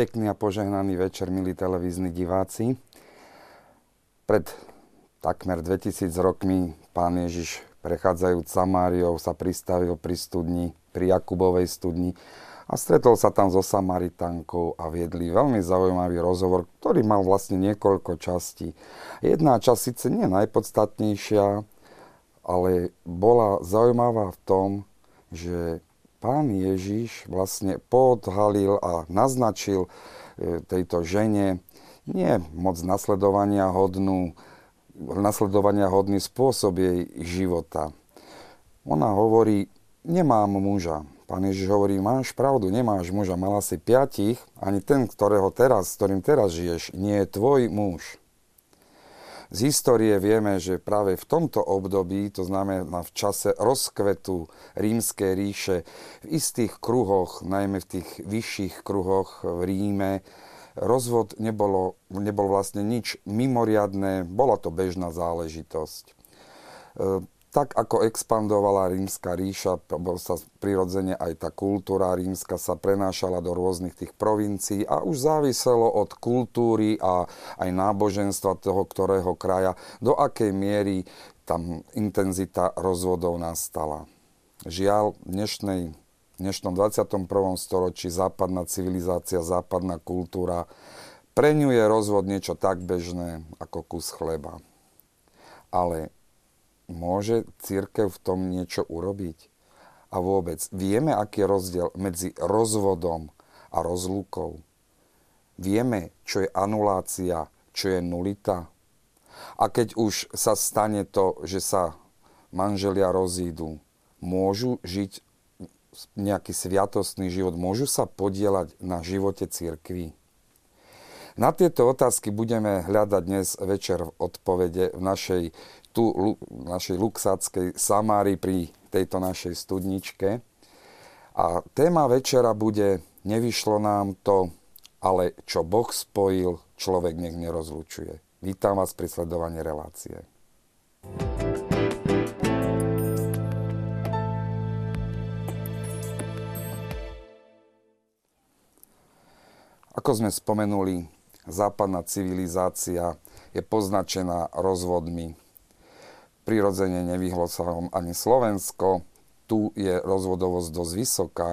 Pekný a požehnaný večer, milí televízni diváci. Pred takmer 2000 rokmi pán Ježiš prechádzajúc Samáriou sa pristavil pri studni, pri Jakubovej studni a stretol sa tam so Samaritankou a viedli veľmi zaujímavý rozhovor, ktorý mal vlastne niekoľko častí. Jedna časť síce nie najpodstatnejšia, ale bola zaujímavá v tom, že pán Ježiš vlastne podhalil a naznačil e, tejto žene nie moc nasledovania hodnú, nasledovania hodný spôsob jej života. Ona hovorí, nemám muža. Pán Ježiš hovorí, máš pravdu, nemáš muža, mala si piatich, ani ten, ktorého teraz, s ktorým teraz žiješ, nie je tvoj muž. Z histórie vieme, že práve v tomto období, to znamená v čase rozkvetu rímskej ríše, v istých kruhoch, najmä v tých vyšších kruhoch v Ríme, rozvod nebolo, nebol vlastne nič mimoriadné, bola to bežná záležitosť. Tak ako expandovala rímska ríša, sa prirodzene aj tá kultúra rímska sa prenášala do rôznych tých provincií a už záviselo od kultúry a aj náboženstva toho ktorého kraja, do akej miery tam intenzita rozvodov nastala. Žiaľ, v dnešnej, dnešnom 21. storočí západná civilizácia, západná kultúra, pre ňu je rozvod niečo tak bežné ako kus chleba. Ale Môže církev v tom niečo urobiť? A vôbec, vieme, aký je rozdiel medzi rozvodom a rozlukou? Vieme, čo je anulácia, čo je nulita? A keď už sa stane to, že sa manželia rozídu, môžu žiť nejaký sviatostný život, môžu sa podielať na živote církvy? Na tieto otázky budeme hľadať dnes večer v odpovede v našej tu v našej luxáckej Samári pri tejto našej studničke. A téma večera bude Nevyšlo nám to, ale čo Boh spojil, človek nech nerozlučuje. Vítam vás pri sledovaní relácie. Ako sme spomenuli, západná civilizácia je poznačená rozvodmi, prirodzene nevyhlo sa ani Slovensko. Tu je rozvodovosť dosť vysoká.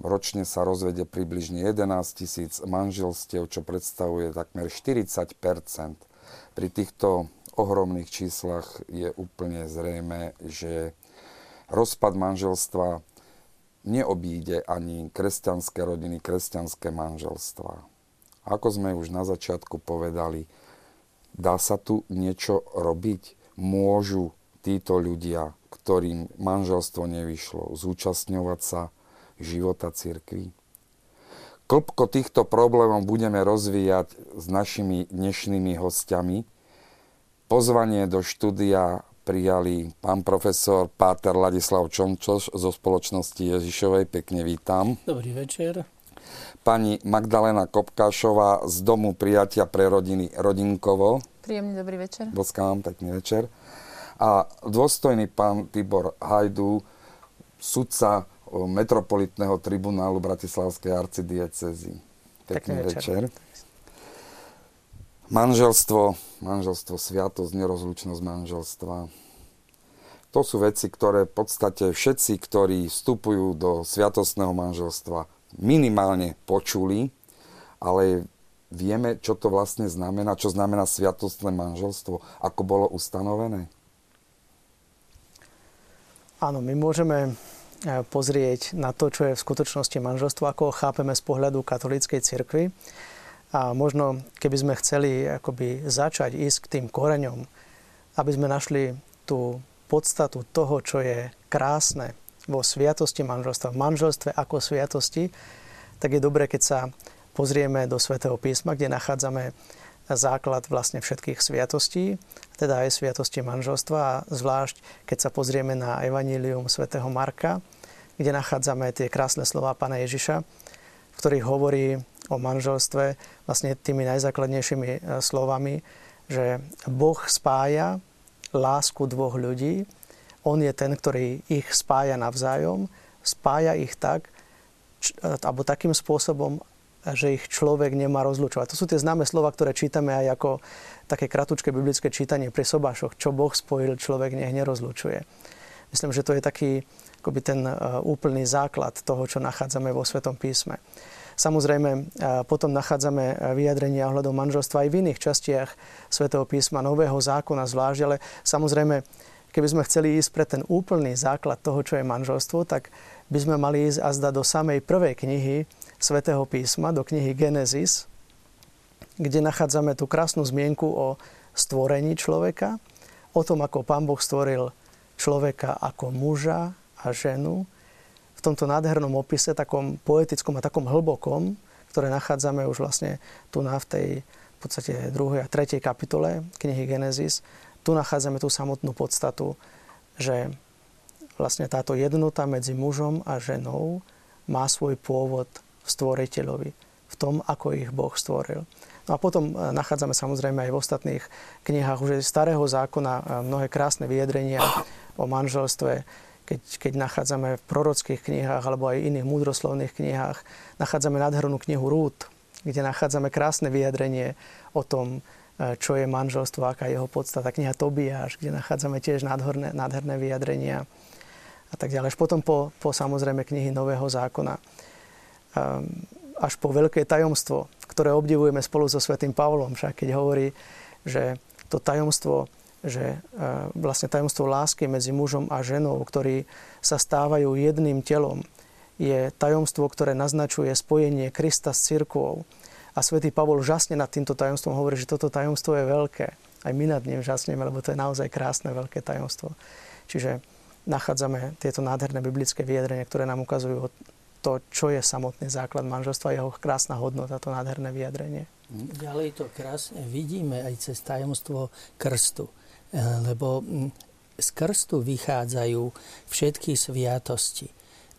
Ročne sa rozvede približne 11 tisíc manželstiev, čo predstavuje takmer 40% Pri týchto ohromných číslach je úplne zrejme, že rozpad manželstva neobíde ani kresťanské rodiny, kresťanské manželstva. Ako sme už na začiatku povedali, dá sa tu niečo robiť? Môžu títo ľudia, ktorým manželstvo nevyšlo, zúčastňovať sa života cirkvi? Klpko týchto problémov budeme rozvíjať s našimi dnešnými hostiami. Pozvanie do štúdia prijali pán profesor Páter Ladislav Čončoš zo spoločnosti Ježišovej. Pekne vítam. Dobrý večer. Pani Magdalena Kopkášová z Domu prijatia pre rodiny Rodinkovo. Príjemný dobrý večer. Boskám, pekný večer. A dôstojný pán Tibor Hajdu, sudca metropolitného tribunálu Bratislavskej arcidiecezy. Pekný, Pekný večer. večer. Manželstvo, manželstvo, sviatosť, nerozlučnosť manželstva. To sú veci, ktoré v podstate všetci, ktorí vstupujú do sviatostného manželstva, minimálne počuli, ale vieme, čo to vlastne znamená, čo znamená sviatostné manželstvo, ako bolo ustanovené? Áno, my môžeme e, pozrieť na to, čo je v skutočnosti manželstvo, ako ho chápeme z pohľadu katolíckej cirkvi. A možno, keby sme chceli akoby začať ísť k tým koreňom, aby sme našli tú podstatu toho, čo je krásne vo sviatosti manželstva, v manželstve ako sviatosti, tak je dobré, keď sa pozrieme do svätého písma, kde nachádzame základ vlastne všetkých sviatostí, teda aj sviatosti manželstva a zvlášť, keď sa pozrieme na Evanílium svätého Marka, kde nachádzame tie krásne slova pána Ježiša, v ktorých hovorí o manželstve vlastne tými najzákladnejšími e, slovami, že Boh spája lásku dvoch ľudí, On je ten, ktorý ich spája navzájom, spája ich tak, e, alebo takým spôsobom, že ich človek nemá rozlučovať. To sú tie známe slova, ktoré čítame aj ako také kratučké biblické čítanie pri sobášoch. Čo Boh spojil, človek nech nerozlučuje. Myslím, že to je taký akoby ten e, úplný základ toho, čo nachádzame vo Svetom písme. Samozrejme, e, potom nachádzame vyjadrenia ohľadom manželstva aj v iných častiach Svetého písma, Nového zákona zvlášť, ale samozrejme, keby sme chceli ísť pre ten úplný základ toho, čo je manželstvo, tak by sme mali ísť azda do samej prvej knihy Svetého písma, do knihy Genesis, kde nachádzame tú krásnu zmienku o stvorení človeka, o tom, ako Pán Boh stvoril človeka ako muža a ženu. V tomto nádhernom opise, takom poetickom a takom hlbokom, ktoré nachádzame už vlastne tu na v tej v podstate druhej a tretej kapitole knihy Genesis, tu nachádzame tú samotnú podstatu, že vlastne táto jednota medzi mužom a ženou má svoj pôvod v stvoriteľovi, v tom, ako ich Boh stvoril. No a potom e, nachádzame samozrejme aj v ostatných knihách už starého zákona e, mnohé krásne vyjadrenia o manželstve, keď, keď nachádzame v prorockých knihách alebo aj iných múdroslovných knihách, nachádzame nádhernú knihu Rút, kde nachádzame krásne vyjadrenie o tom, e, čo je manželstvo, aká je jeho podstata. Kniha Tobiáš, kde nachádzame tiež nádherné, nádherné vyjadrenia a tak ďalej. Až potom po, po samozrejme knihy Nového zákona až po veľké tajomstvo, ktoré obdivujeme spolu so svätým Pavlom, však keď hovorí, že to tajomstvo, že ehm, vlastne tajomstvo lásky medzi mužom a ženou, ktorí sa stávajú jedným telom, je tajomstvo, ktoré naznačuje spojenie Krista s cirkvou. A svätý Pavol žasne nad týmto tajomstvom hovorí, že toto tajomstvo je veľké. Aj my nad ním žasneme, lebo to je naozaj krásne veľké tajomstvo. Čiže nachádzame tieto nádherné biblické vyjadrenia, ktoré nám ukazujú to, čo je samotný základ manželstva, jeho krásna hodnota, to nádherné vyjadrenie. Ďalej to krásne vidíme aj cez tajomstvo krstu. Eh, lebo hm, z krstu vychádzajú všetky sviatosti.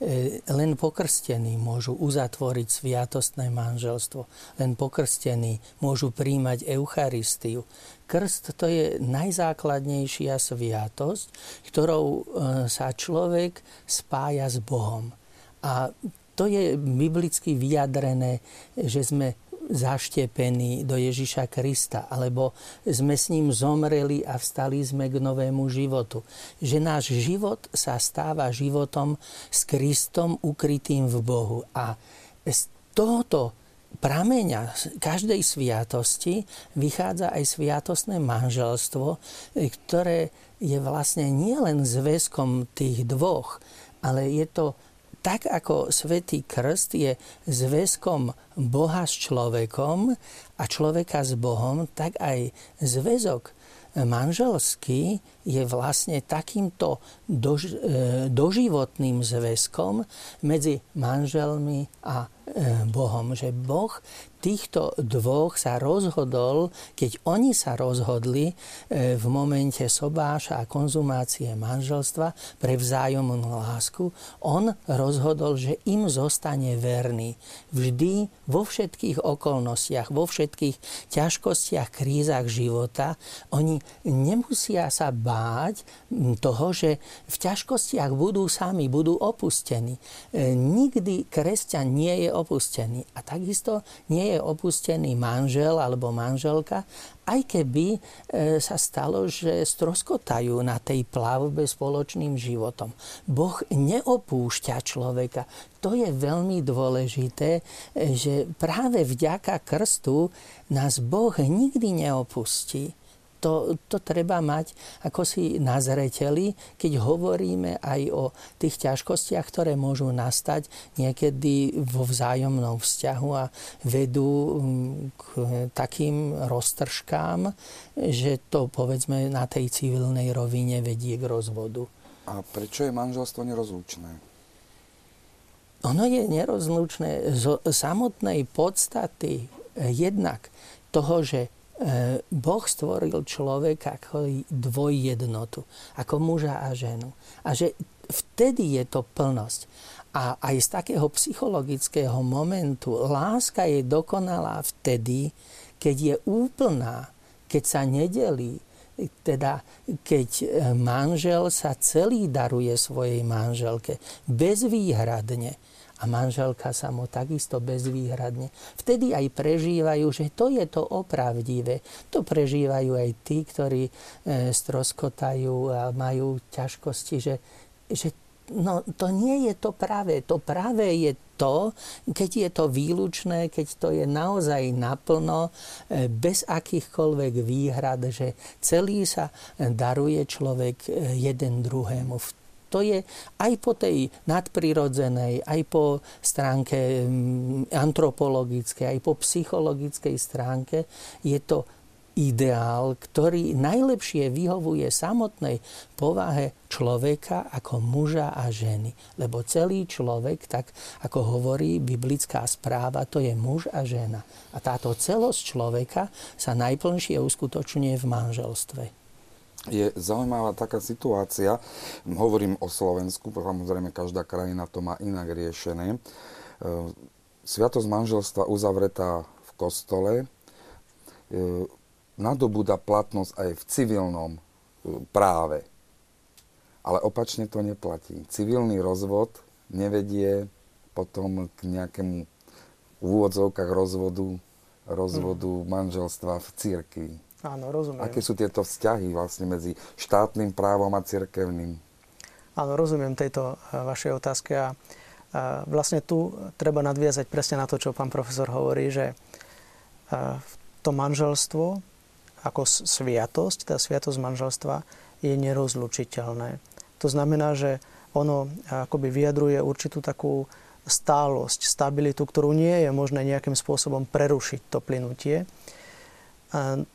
Eh, len pokrstení môžu uzatvoriť sviatostné manželstvo. Len pokrstení môžu príjmať Eucharistiu. Krst to je najzákladnejšia sviatosť, ktorou eh, sa človek spája s Bohom. A to je biblicky vyjadrené, že sme zaštepení do Ježiša Krista, alebo sme s ním zomreli a vstali sme k novému životu. Že náš život sa stáva životom s Kristom ukrytým v Bohu. A z tohoto prameňa každej sviatosti vychádza aj sviatostné manželstvo, ktoré je vlastne nielen zväzkom tých dvoch, ale je to tak ako Svetý Krst je zväzkom Boha s človekom a človeka s Bohom, tak aj zväzok manželský je vlastne takýmto dož, e, doživotným zväzkom medzi manželmi a e, Bohom. Že Boh týchto dvoch sa rozhodol, keď oni sa rozhodli e, v momente sobáša a konzumácie manželstva pre vzájomnú lásku, on rozhodol, že im zostane verný. Vždy vo všetkých okolnostiach, vo všetkých ťažkostiach, krízach života, oni nemusia sa báť toho, že v ťažkostiach budú sami, budú opustení. E, nikdy kresťan nie je opustený. A takisto nie je opustený manžel alebo manželka, aj keby e, sa stalo, že stroskotajú na tej plavbe spoločným životom. Boh neopúšťa človeka. To je veľmi dôležité, e, že práve vďaka krstu nás Boh nikdy neopustí to, to treba mať ako si na zreteli, keď hovoríme aj o tých ťažkostiach, ktoré môžu nastať niekedy vo vzájomnom vzťahu a vedú mm, k takým roztržkám, že to povedzme na tej civilnej rovine vedie k rozvodu. A prečo je manželstvo nerozlučné? Ono je nerozlučné zo samotnej podstaty jednak toho, že boh stvoril človeka ako dvojjednotu, ako muža a ženu. A že vtedy je to plnosť. A aj z takého psychologického momentu láska je dokonalá vtedy, keď je úplná, keď sa nedelí, teda keď e, manžel sa celý daruje svojej manželke bezvýhradne a manželka sa mu takisto bezvýhradne. Vtedy aj prežívajú, že to je to opravdivé. To prežívajú aj tí, ktorí e, stroskotajú a majú ťažkosti, že, že no, to nie je to pravé. To pravé je to, keď je to výlučné, keď to je naozaj naplno, e, bez akýchkoľvek výhrad, že celý sa daruje človek e, jeden druhému to je aj po tej nadprirodzenej, aj po stránke mm, antropologickej, aj po psychologickej stránke je to ideál, ktorý najlepšie vyhovuje samotnej povahe človeka ako muža a ženy. Lebo celý človek, tak ako hovorí biblická správa, to je muž a žena. A táto celosť človeka sa najplnšie uskutočňuje v manželstve je zaujímavá taká situácia. Hovorím o Slovensku, samozrejme každá krajina to má inak riešené. E, sviatosť manželstva uzavretá v kostole e, nadobúda platnosť aj v civilnom e, práve. Ale opačne to neplatí. Civilný rozvod nevedie potom k nejakému v úvodzovkách rozvodu, rozvodu mm. manželstva v cirkvi. Áno, rozumiem. Aké sú tieto vzťahy vlastne medzi štátnym právom a cirkevným? Áno, rozumiem tejto e, vašej otázke a vlastne tu treba nadviazať presne na to, čo pán profesor hovorí, že e, to manželstvo ako sviatosť, tá sviatosť manželstva je nerozlučiteľné. To znamená, že ono akoby vyjadruje určitú takú stálosť, stabilitu, ktorú nie je možné nejakým spôsobom prerušiť to plynutie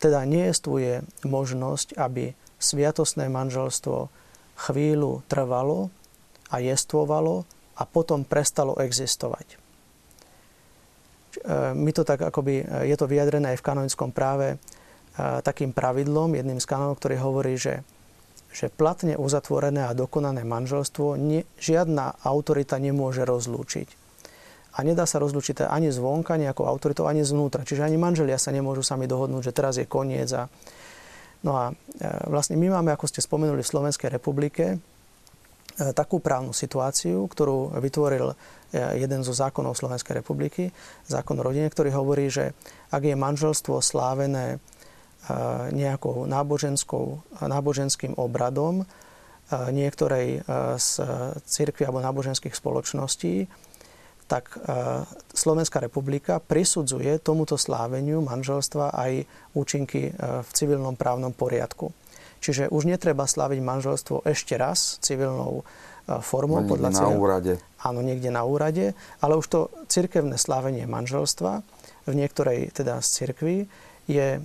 teda nejestvuje možnosť, aby sviatosné manželstvo chvíľu trvalo a jestvovalo a potom prestalo existovať. E, my to tak akoby, e, je to vyjadrené aj v kanonickom práve e, takým pravidlom, jedným z kanonov, ktorý hovorí, že, že platne uzatvorené a dokonané manželstvo nie, žiadna autorita nemôže rozlúčiť a nedá sa rozlučiť ani zvonka nejakou autoritou, ani zvnútra. Čiže ani manželia sa nemôžu sami dohodnúť, že teraz je koniec. A... No a e, vlastne my máme, ako ste spomenuli, v Slovenskej republike e, takú právnu situáciu, ktorú vytvoril e, jeden zo zákonov Slovenskej republiky, zákon o rodine, ktorý hovorí, že ak je manželstvo slávené nejakou náboženskou, náboženským obradom niektorej z cirkvi alebo náboženských spoločností, tak e, Slovenská republika prisudzuje tomuto sláveniu manželstva aj účinky e, v civilnom právnom poriadku. Čiže už netreba sláviť manželstvo ešte raz civilnou e, formou. No, podľa na civil... úrade. Áno, niekde na úrade, ale už to cirkevné slávenie manželstva v niektorej teda z cirkví je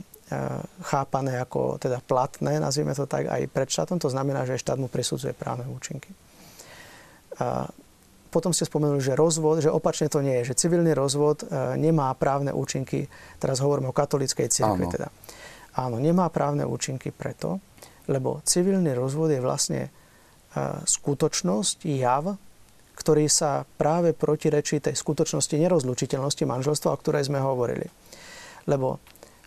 chápané ako teda platné, nazvieme to tak, aj pred štátom. To znamená, že štát mu prisudzuje právne účinky. Potom ste spomenuli, že rozvod, že opačne to nie je, že civilný rozvod e, nemá právne účinky, teraz hovoríme o katolíckej cirkvi teda. Áno, nemá právne účinky preto, lebo civilný rozvod je vlastne e, skutočnosť, jav, ktorý sa práve protirečí tej skutočnosti nerozlučiteľnosti manželstva, o ktorej sme hovorili. Lebo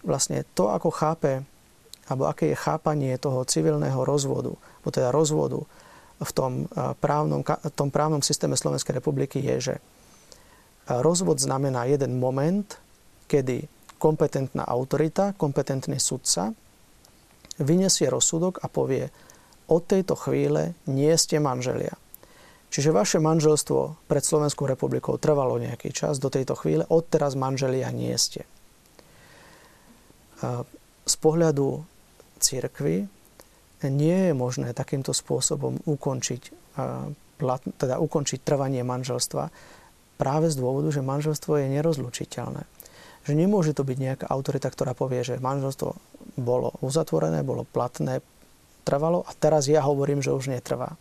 vlastne to, ako chápe, alebo aké je chápanie toho civilného rozvodu, alebo teda rozvodu v tom eh, právnom, tom právnom systéme Slovenskej republiky je, že eh, rozvod znamená jeden moment, kedy kompetentná autorita, kompetentný sudca vyniesie rozsudok a povie, od tejto chvíle nie ste manželia. Čiže vaše manželstvo pred Slovenskou republikou trvalo nejaký čas do tejto chvíle, odteraz manželia nie ste. Eh, z pohľadu církvy nie je možné takýmto spôsobom ukončiť, teda ukončiť trvanie manželstva práve z dôvodu, že manželstvo je nerozlučiteľné. Že nemôže to byť nejaká autorita, ktorá povie, že manželstvo bolo uzatvorené, bolo platné, trvalo a teraz ja hovorím, že už netrvá.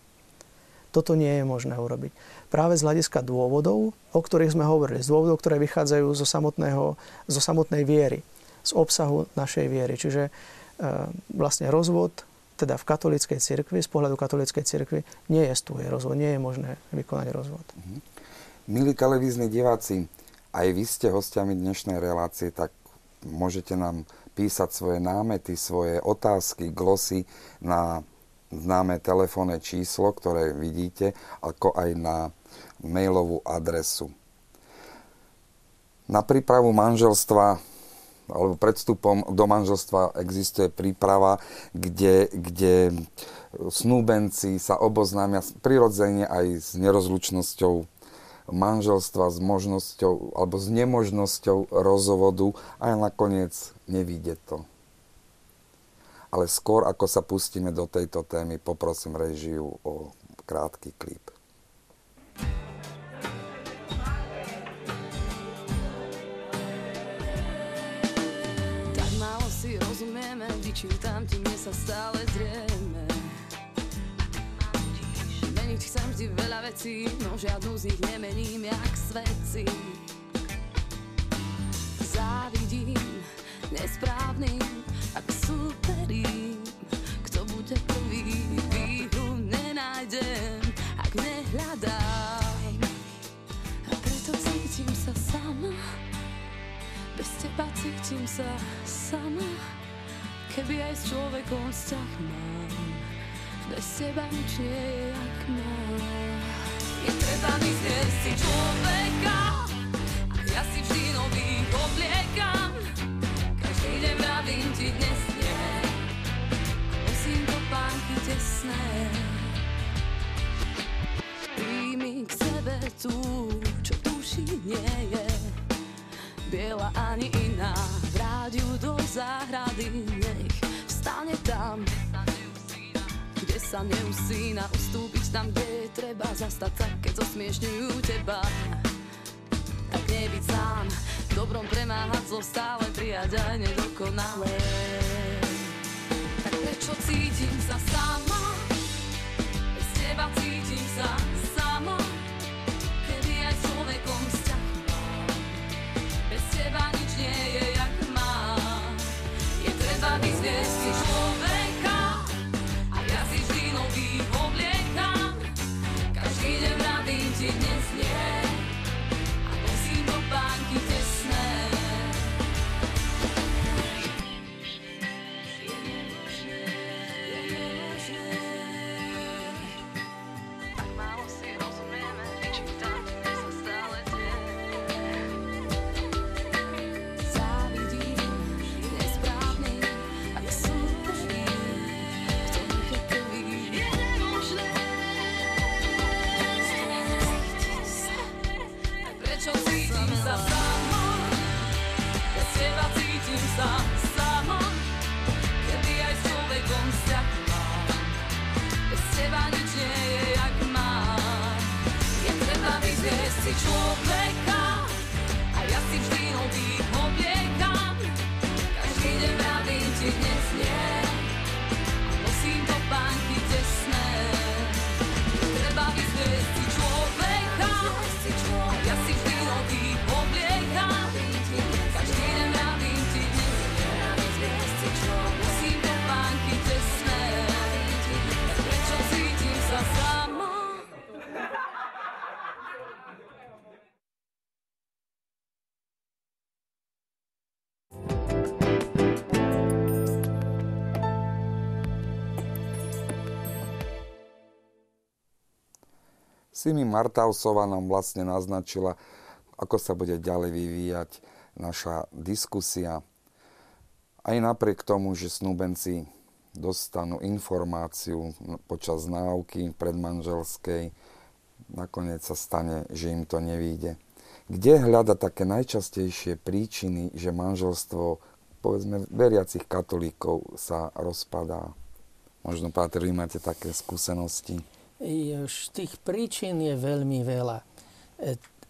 Toto nie je možné urobiť. Práve z hľadiska dôvodov, o ktorých sme hovorili, z dôvodov, ktoré vychádzajú zo, samotného, zo samotnej viery, z obsahu našej viery. Čiže e, vlastne rozvod teda v katolíckej cirkvi, z pohľadu katolíckej cirkvi, nie je stuje rozvod, nie je možné vykonať rozvod. Mhm. Milí televízni diváci, aj vy ste hostiami dnešnej relácie, tak môžete nám písať svoje námety, svoje otázky, glosy na známe telefónne číslo, ktoré vidíte, ako aj na mailovú adresu. Na prípravu manželstva alebo predstupom do manželstva existuje príprava, kde, kde snúbenci sa oboznámia prirodzene aj s nerozlučnosťou manželstva, s možnosťou alebo s nemožnosťou rozvodu a nakoniec nevíde to. Ale skôr, ako sa pustíme do tejto témy, poprosím režiu o krátky klip. Sa stále zrieme. Meniť chcem vždy veľa vecí, no žiadnu z nich nemením jak sveci. Závidím nesprávnym, ak superím, kto bude prvý, výhru nenájdem, ak nehľadám. A preto cítim sa sama, bez teba cítim sa sama, keby aj s človekom vzťah mám. Bez teba nič nie je jak má. Je treba vyznieť si človeka, a ja si vždy nový obliekam. Každý deň vravím ti dnes nie, nosím topánky tesné. Príjmi k sebe tú, čo duši nie je, biela ani iná. Vráť ju do záhrady, nech vstane tam, kde sa neusína ustúpiť tam, kde je treba zastať sa, keď zosmiešňujú teba. Tak nebyť sám, dobrom premáhať zlo stále prijať aj nedokonalé. Tak prečo cítim sa sama? Bez teba cítim sa Simi Martausová nám vlastne naznačila, ako sa bude ďalej vyvíjať naša diskusia. Aj napriek tomu, že snúbenci dostanú informáciu počas náuky predmanželskej, nakoniec sa stane, že im to nevíde. Kde hľada také najčastejšie príčiny, že manželstvo, povedzme, veriacich katolíkov sa rozpadá? Možno, Páter, vy máte také skúsenosti. Tých príčin je veľmi veľa. E,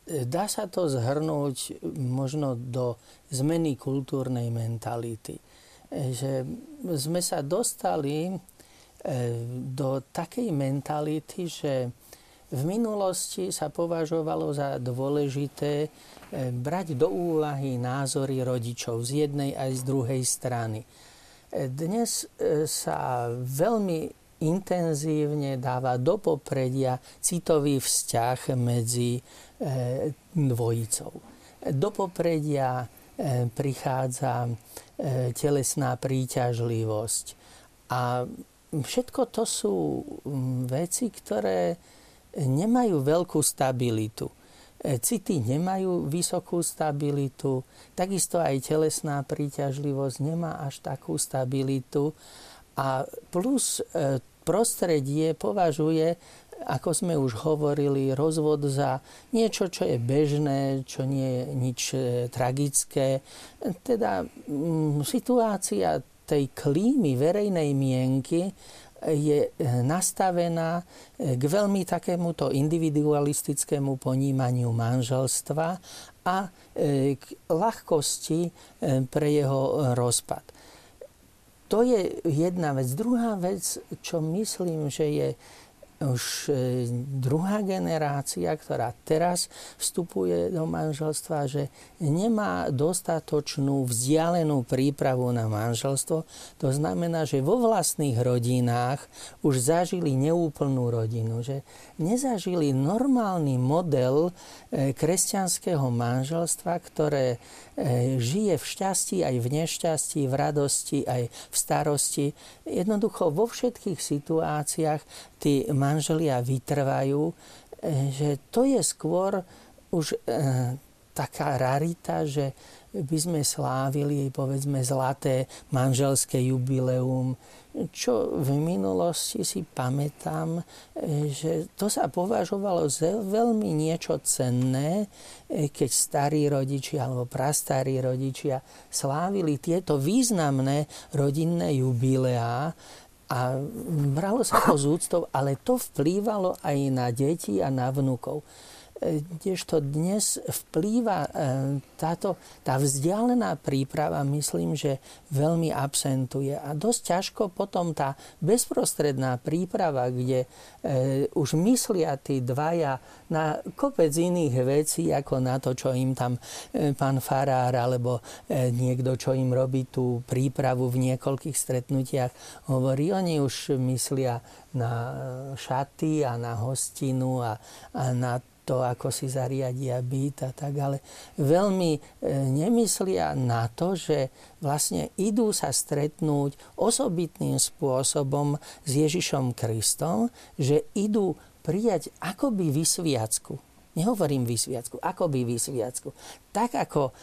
e, Dá sa to zhrnúť možno do zmeny kultúrnej mentality. E, Že sme sa dostali do takej mentality, že v minulosti sa považovalo za dôležité brať do úvahy názory rodičov z jednej aj z druhej strany. Dnes sa veľmi intenzívne dáva do popredia citový vzťah medzi dvojicou. Do popredia prichádza telesná príťažlivosť. A všetko to sú veci, ktoré nemajú veľkú stabilitu. City nemajú vysokú stabilitu, takisto aj telesná príťažlivosť nemá až takú stabilitu a plus prostredie považuje ako sme už hovorili, rozvod za niečo, čo je bežné, čo nie je nič e, tragické. Teda m, situácia tej klímy verejnej mienky je e, nastavená e, k veľmi takémuto individualistickému ponímaniu manželstva a k ľahkosti pre jeho rozpad. To je jedna vec. Druhá vec, čo myslím, že je už e, druhá generácia, ktorá teraz vstupuje do manželstva, že nemá dostatočnú vzdialenú prípravu na manželstvo. To znamená, že vo vlastných rodinách už zažili neúplnú rodinu, že nezažili normálny model e, kresťanského manželstva, ktoré e, žije v šťastí aj v nešťastí, v radosti aj v starosti. Jednoducho vo všetkých situáciách tí manželia vytrvajú, e, že to je skôr už taká rarita, že by sme slávili povedzme zlaté manželské jubileum, čo v minulosti si pamätám, e, že to sa považovalo za veľmi niečo cenné, e, keď starí rodičia alebo prastarí rodičia slávili tieto významné rodinné jubileá a bralo sa to z úctou, ale to vplývalo aj na deti a na vnúkov kdežto dnes vplýva e, táto, tá vzdialená príprava, myslím, že veľmi absentuje. A dosť ťažko potom tá bezprostredná príprava, kde e, už myslia tí dvaja na kopec iných vecí, ako na to, čo im tam e, pán Farár alebo niekto, čo im robí tú prípravu v niekoľkých stretnutiach, hovorí, oni už myslia na šaty a na hostinu a, a na to, ako si zariadia byt a tak, ale veľmi e, nemyslia na to, že vlastne idú sa stretnúť osobitným spôsobom s Ježišom Kristom, že idú prijať akoby vysviacku. Nehovorím vysviacku, akoby vysviacku. Tak ako e,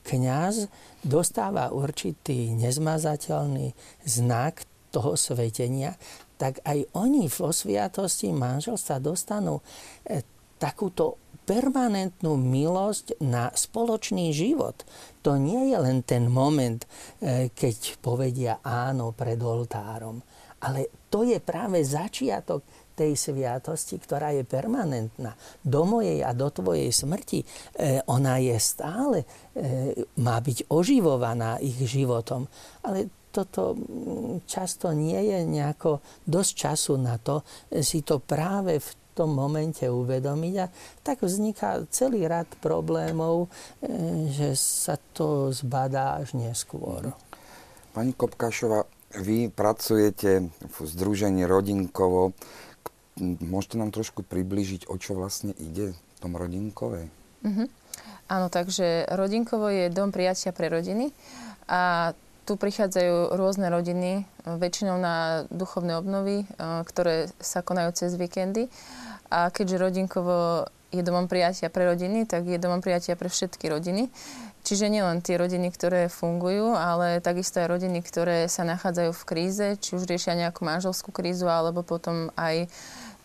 kňaz dostáva určitý nezmazateľný znak toho svetenia, tak aj oni vo sviatosti manželstva dostanú e, takúto permanentnú milosť na spoločný život. To nie je len ten moment, e, keď povedia áno pred oltárom, ale to je práve začiatok tej sviatosti, ktorá je permanentná. Do mojej a do tvojej smrti e, ona je stále, e, má byť oživovaná ich životom. Ale toto často nie je nejako dosť času na to si to práve v tom momente uvedomiť a tak vzniká celý rad problémov, e, že sa to zbadá až neskôr. Pani Kopkášova, vy pracujete v Združení Rodinkovo. Môžete nám trošku približiť, o čo vlastne ide v tom Rodinkove? Mm-hmm. Áno, takže Rodinkovo je dom prijatia pre rodiny a tu prichádzajú rôzne rodiny, väčšinou na duchovné obnovy, ktoré sa konajú cez víkendy. A keďže rodinkovo je domom prijatia pre rodiny, tak je domom prijatia pre všetky rodiny. Čiže nielen tie rodiny, ktoré fungujú, ale takisto aj rodiny, ktoré sa nachádzajú v kríze, či už riešia nejakú manželskú krízu, alebo potom aj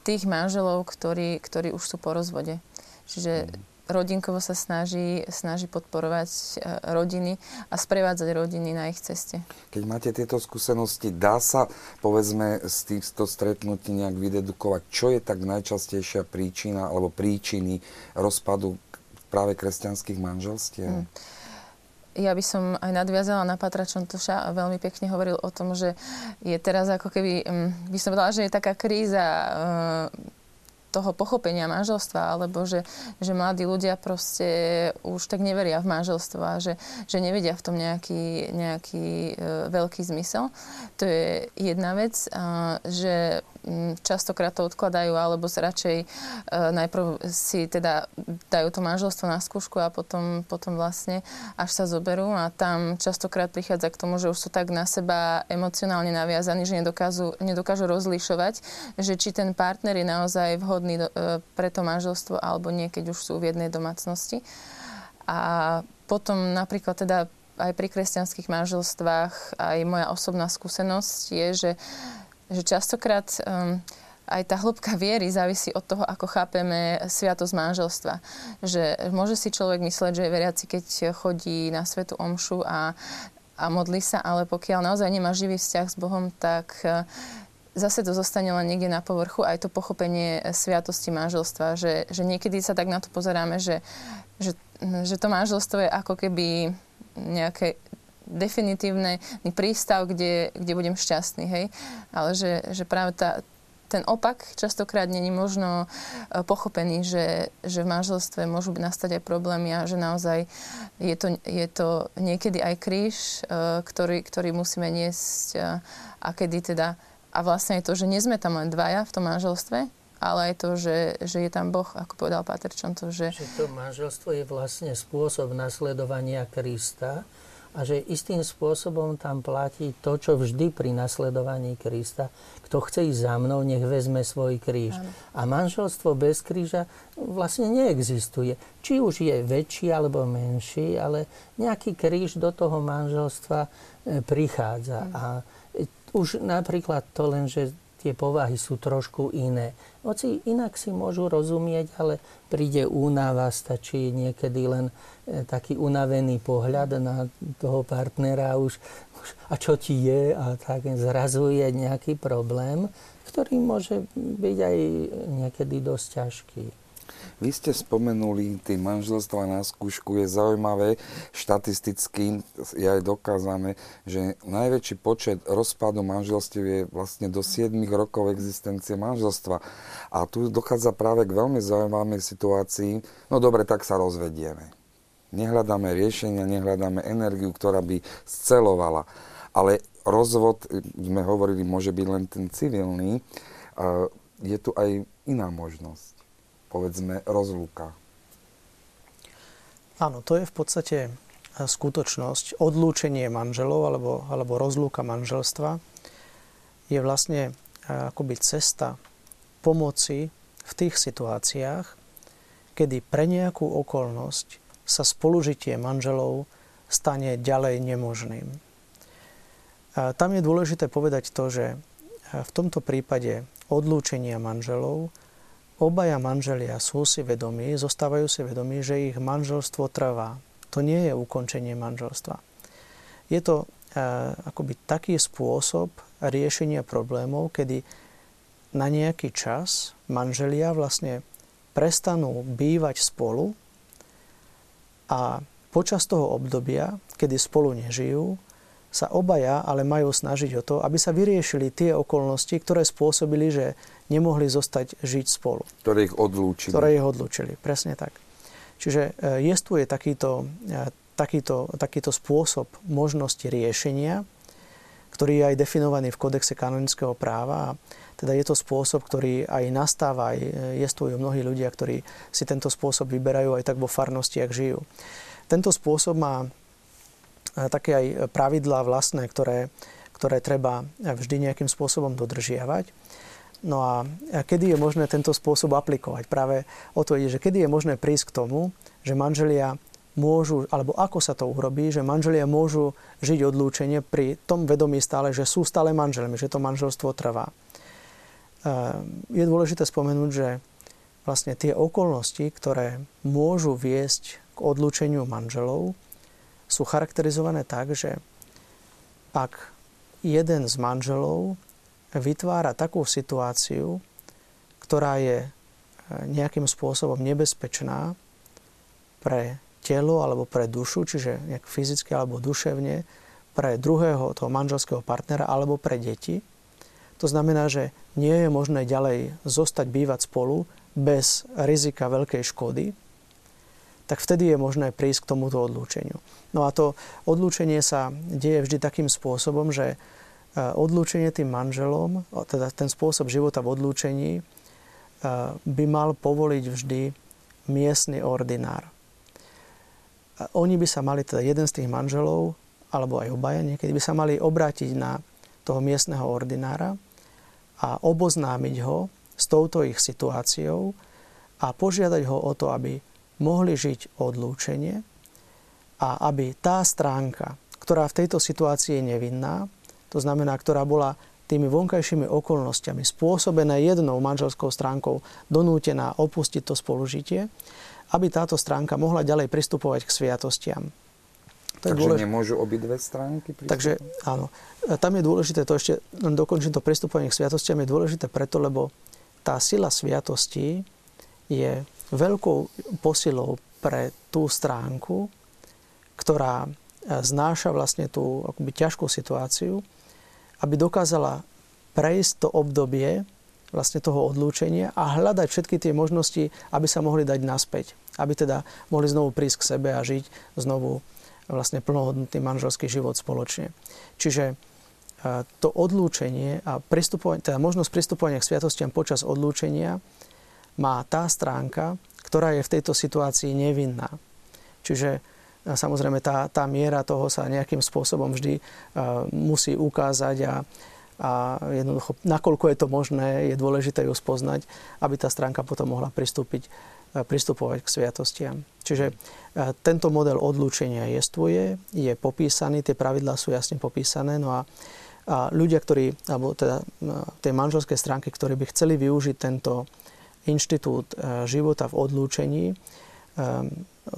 tých manželov, ktorí, ktorí už sú po rozvode. Čiže mm rodinkovo sa snaží, snaží podporovať e, rodiny a sprevádzať rodiny na ich ceste. Keď máte tieto skúsenosti, dá sa povedzme z týchto stretnutí nejak vydedukovať, čo je tak najčastejšia príčina alebo príčiny rozpadu práve kresťanských manželstiev? Hmm. Ja by som aj nadviazala na Patra Čontoša a veľmi pekne hovoril o tom, že je teraz ako keby, mm, by som povedala, že je taká kríza e, toho pochopenia manželstva, alebo že, že mladí ľudia proste už tak neveria v manželstvo a že, že nevidia v tom nejaký, nejaký e, veľký zmysel. To je jedna vec, a, že častokrát to odkladajú alebo radšej e, najprv si teda dajú to manželstvo na skúšku a potom, potom vlastne až sa zoberú a tam častokrát prichádza k tomu, že už sú tak na seba emocionálne naviazaní, že nedokážu, nedokážu rozlišovať, že či ten partner je naozaj vhodný do, e, pre to manželstvo alebo nie, keď už sú v jednej domácnosti. A potom napríklad teda aj pri kresťanských manželstvách, aj moja osobná skúsenosť je, že, že častokrát um, aj tá hĺbka viery závisí od toho, ako chápeme sviatosť manželstva. Že môže si človek mysleť, že je veriaci, keď chodí na svetu omšu a, a modlí sa, ale pokiaľ naozaj nemá živý vzťah s Bohom, tak uh, zase to zostane len niekde na povrchu, aj to pochopenie sviatosti manželstva, že, že niekedy sa tak na to pozeráme, že, že, že to manželstvo je ako keby nejaké definitívny prístav, kde, kde budem šťastný, hej. Ale že, že práve tá, ten opak častokrát není možno e, pochopený, že, že v manželstve môžu nastať aj problémy a že naozaj je to, je to niekedy aj kríž, e, ktorý, ktorý musíme niesť e, a kedy teda a vlastne je to, že nie sme tam len dvaja v tom manželstve, ale aj to, že, že je tam Boh, ako povedal Páter Čonto. Že... že to manželstvo je vlastne spôsob nasledovania Krista a že istým spôsobom tam platí to, čo vždy pri nasledovaní Krista. Kto chce ísť za mnou, nech vezme svoj kríž. Ano. A manželstvo bez kríža vlastne neexistuje. Či už je väčší alebo menší, ale nejaký kríž do toho manželstva e, prichádza. Ano. A už napríklad to len, že tie povahy sú trošku iné. Hoci inak si môžu rozumieť, ale príde únava, stačí niekedy len taký unavený pohľad na toho partnera už, už a čo ti je a tak zrazu je nejaký problém, ktorý môže byť aj niekedy dosť ťažký. Vy ste spomenuli tie manželstva na skúšku. Je zaujímavé, štatisticky je aj dokázané, že najväčší počet rozpadu manželstiev je vlastne do 7 rokov existencie manželstva. A tu dochádza práve k veľmi zaujímavej situácii. No dobre, tak sa rozvedieme. Nehľadáme riešenia, nehľadáme energiu, ktorá by scelovala. Ale rozvod, sme hovorili, môže byť len ten civilný. Je tu aj iná možnosť povedzme, rozlúka. Áno, to je v podstate e, skutočnosť. Odlúčenie manželov alebo, alebo rozlúka manželstva je vlastne e, akoby cesta pomoci v tých situáciách, kedy pre nejakú okolnosť sa spolužitie manželov stane ďalej nemožným. A tam je dôležité povedať to, že e, v tomto prípade odlúčenia manželov Obaja manželia sú si vedomí, zostávajú si vedomí, že ich manželstvo trvá. To nie je ukončenie manželstva. Je to e, akoby taký spôsob riešenia problémov, kedy na nejaký čas manželia vlastne prestanú bývať spolu a počas toho obdobia, kedy spolu nežijú, sa obaja ale majú snažiť o to, aby sa vyriešili tie okolnosti, ktoré spôsobili, že nemohli zostať žiť spolu. Ktoré ich odlúčili. Ktoré ich odlúčili, presne tak. Čiže e, jestuje takýto, e, takýto, takýto spôsob možnosti riešenia, ktorý je aj definovaný v kodexe kanonického práva. Teda je to spôsob, ktorý aj nastáva, aj e, jestujú mnohí ľudia, ktorí si tento spôsob vyberajú aj tak vo farnostiach žijú. Tento spôsob má také aj pravidlá vlastné, ktoré, ktoré treba vždy nejakým spôsobom dodržiavať. No a kedy je možné tento spôsob aplikovať? Práve o to ide, že kedy je možné prísť k tomu, že manželia môžu, alebo ako sa to urobí, že manželia môžu žiť odlúčenie pri tom vedomí stále, že sú stále manželmi, že to manželstvo trvá. Je dôležité spomenúť, že vlastne tie okolnosti, ktoré môžu viesť k odlúčeniu manželov, sú charakterizované tak, že ak jeden z manželov vytvára takú situáciu, ktorá je e, nejakým spôsobom nebezpečná pre telo alebo pre dušu, čiže nejak fyzicky alebo duševne, pre druhého toho manželského partnera alebo pre deti. To znamená, že nie je možné ďalej zostať bývať spolu bez rizika veľkej škody, tak vtedy je možné prísť k tomuto odlúčeniu. No a to odlúčenie sa deje vždy takým spôsobom, že odlúčenie tým manželom, teda ten spôsob života v odlúčení, by mal povoliť vždy miestny ordinár. Oni by sa mali, teda jeden z tých manželov, alebo aj obaja niekedy, by sa mali obrátiť na toho miestneho ordinára a oboznámiť ho s touto ich situáciou a požiadať ho o to, aby mohli žiť odlúčenie a aby tá stránka, ktorá v tejto situácii je nevinná, to znamená, ktorá bola tými vonkajšími okolnostiami spôsobené jednou manželskou stránkou donútená opustiť to spolužitie, aby táto stránka mohla ďalej pristupovať k sviatostiam. Takže dôlež... nemôžu obidve stránky pristupovať? Takže áno. Tam je dôležité, to ešte dokončím to pristupovanie k sviatostiam, je dôležité preto, lebo tá sila sviatosti je veľkou posilou pre tú stránku, ktorá znáša vlastne tú akoby ťažkú situáciu aby dokázala prejsť to obdobie vlastne toho odlúčenia a hľadať všetky tie možnosti, aby sa mohli dať naspäť. Aby teda mohli znovu prísť k sebe a žiť znovu vlastne plnohodnotný manželský život spoločne. Čiže e, to odlúčenie a teda možnosť pristupovania k sviatostiam počas odlúčenia má tá stránka, ktorá je v tejto situácii nevinná. Čiže Samozrejme, tá, tá miera toho sa nejakým spôsobom vždy musí ukázať a, a jednoducho, nakoľko je to možné, je dôležité ju spoznať, aby tá stránka potom mohla pristúpiť, pristupovať k sviatostiam. Čiže tento model odlúčenia jestvuje, je popísaný, tie pravidlá sú jasne popísané, no a, a ľudia, ktorí, alebo teda tie manželské stránky, ktorí by chceli využiť tento inštitút života v odlúčení,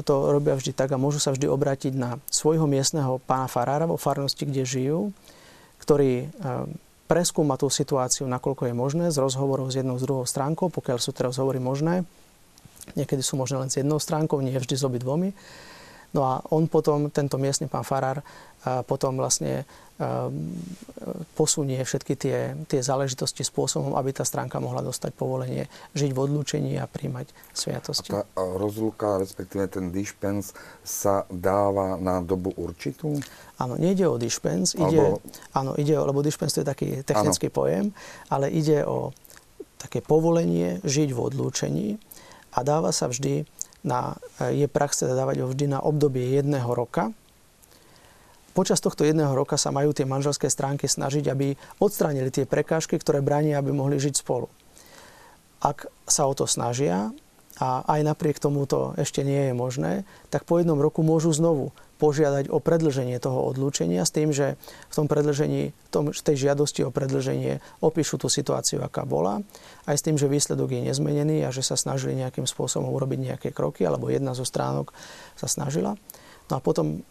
to robia vždy tak a môžu sa vždy obrátiť na svojho miestneho pána farára vo farnosti, kde žijú, ktorý preskúma tú situáciu, nakoľko je možné, z rozhovorov s jednou, z druhou stránkou, pokiaľ sú tie rozhovory možné. Niekedy sú možné len s jednou stránkou, nie vždy s obidvomi. No a on potom, tento miestny pán farár, potom vlastne posunie všetky tie, tie záležitosti spôsobom, aby tá stránka mohla dostať povolenie žiť v odlúčení a príjmať sviatosti. A tá rozlúka, respektíve ten dispens sa dáva na dobu určitú? Áno, nejde o dispens, ide, Alebo... áno, ide o, lebo dispens to je taký technický áno. pojem, ale ide o také povolenie žiť v odlúčení a dáva sa vždy na, je prax teda dávať ho vždy na obdobie jedného roka. Počas tohto jedného roka sa majú tie manželské stránky snažiť, aby odstránili tie prekážky, ktoré bránia, aby mohli žiť spolu. Ak sa o to snažia, a aj napriek tomu to ešte nie je možné, tak po jednom roku môžu znovu požiadať o predlženie toho odlúčenia s tým, že v tom predlžení, v tej žiadosti o predlženie opíšu tú situáciu, aká bola, aj s tým, že výsledok je nezmenený a že sa snažili nejakým spôsobom urobiť nejaké kroky, alebo jedna zo stránok sa snažila. No a potom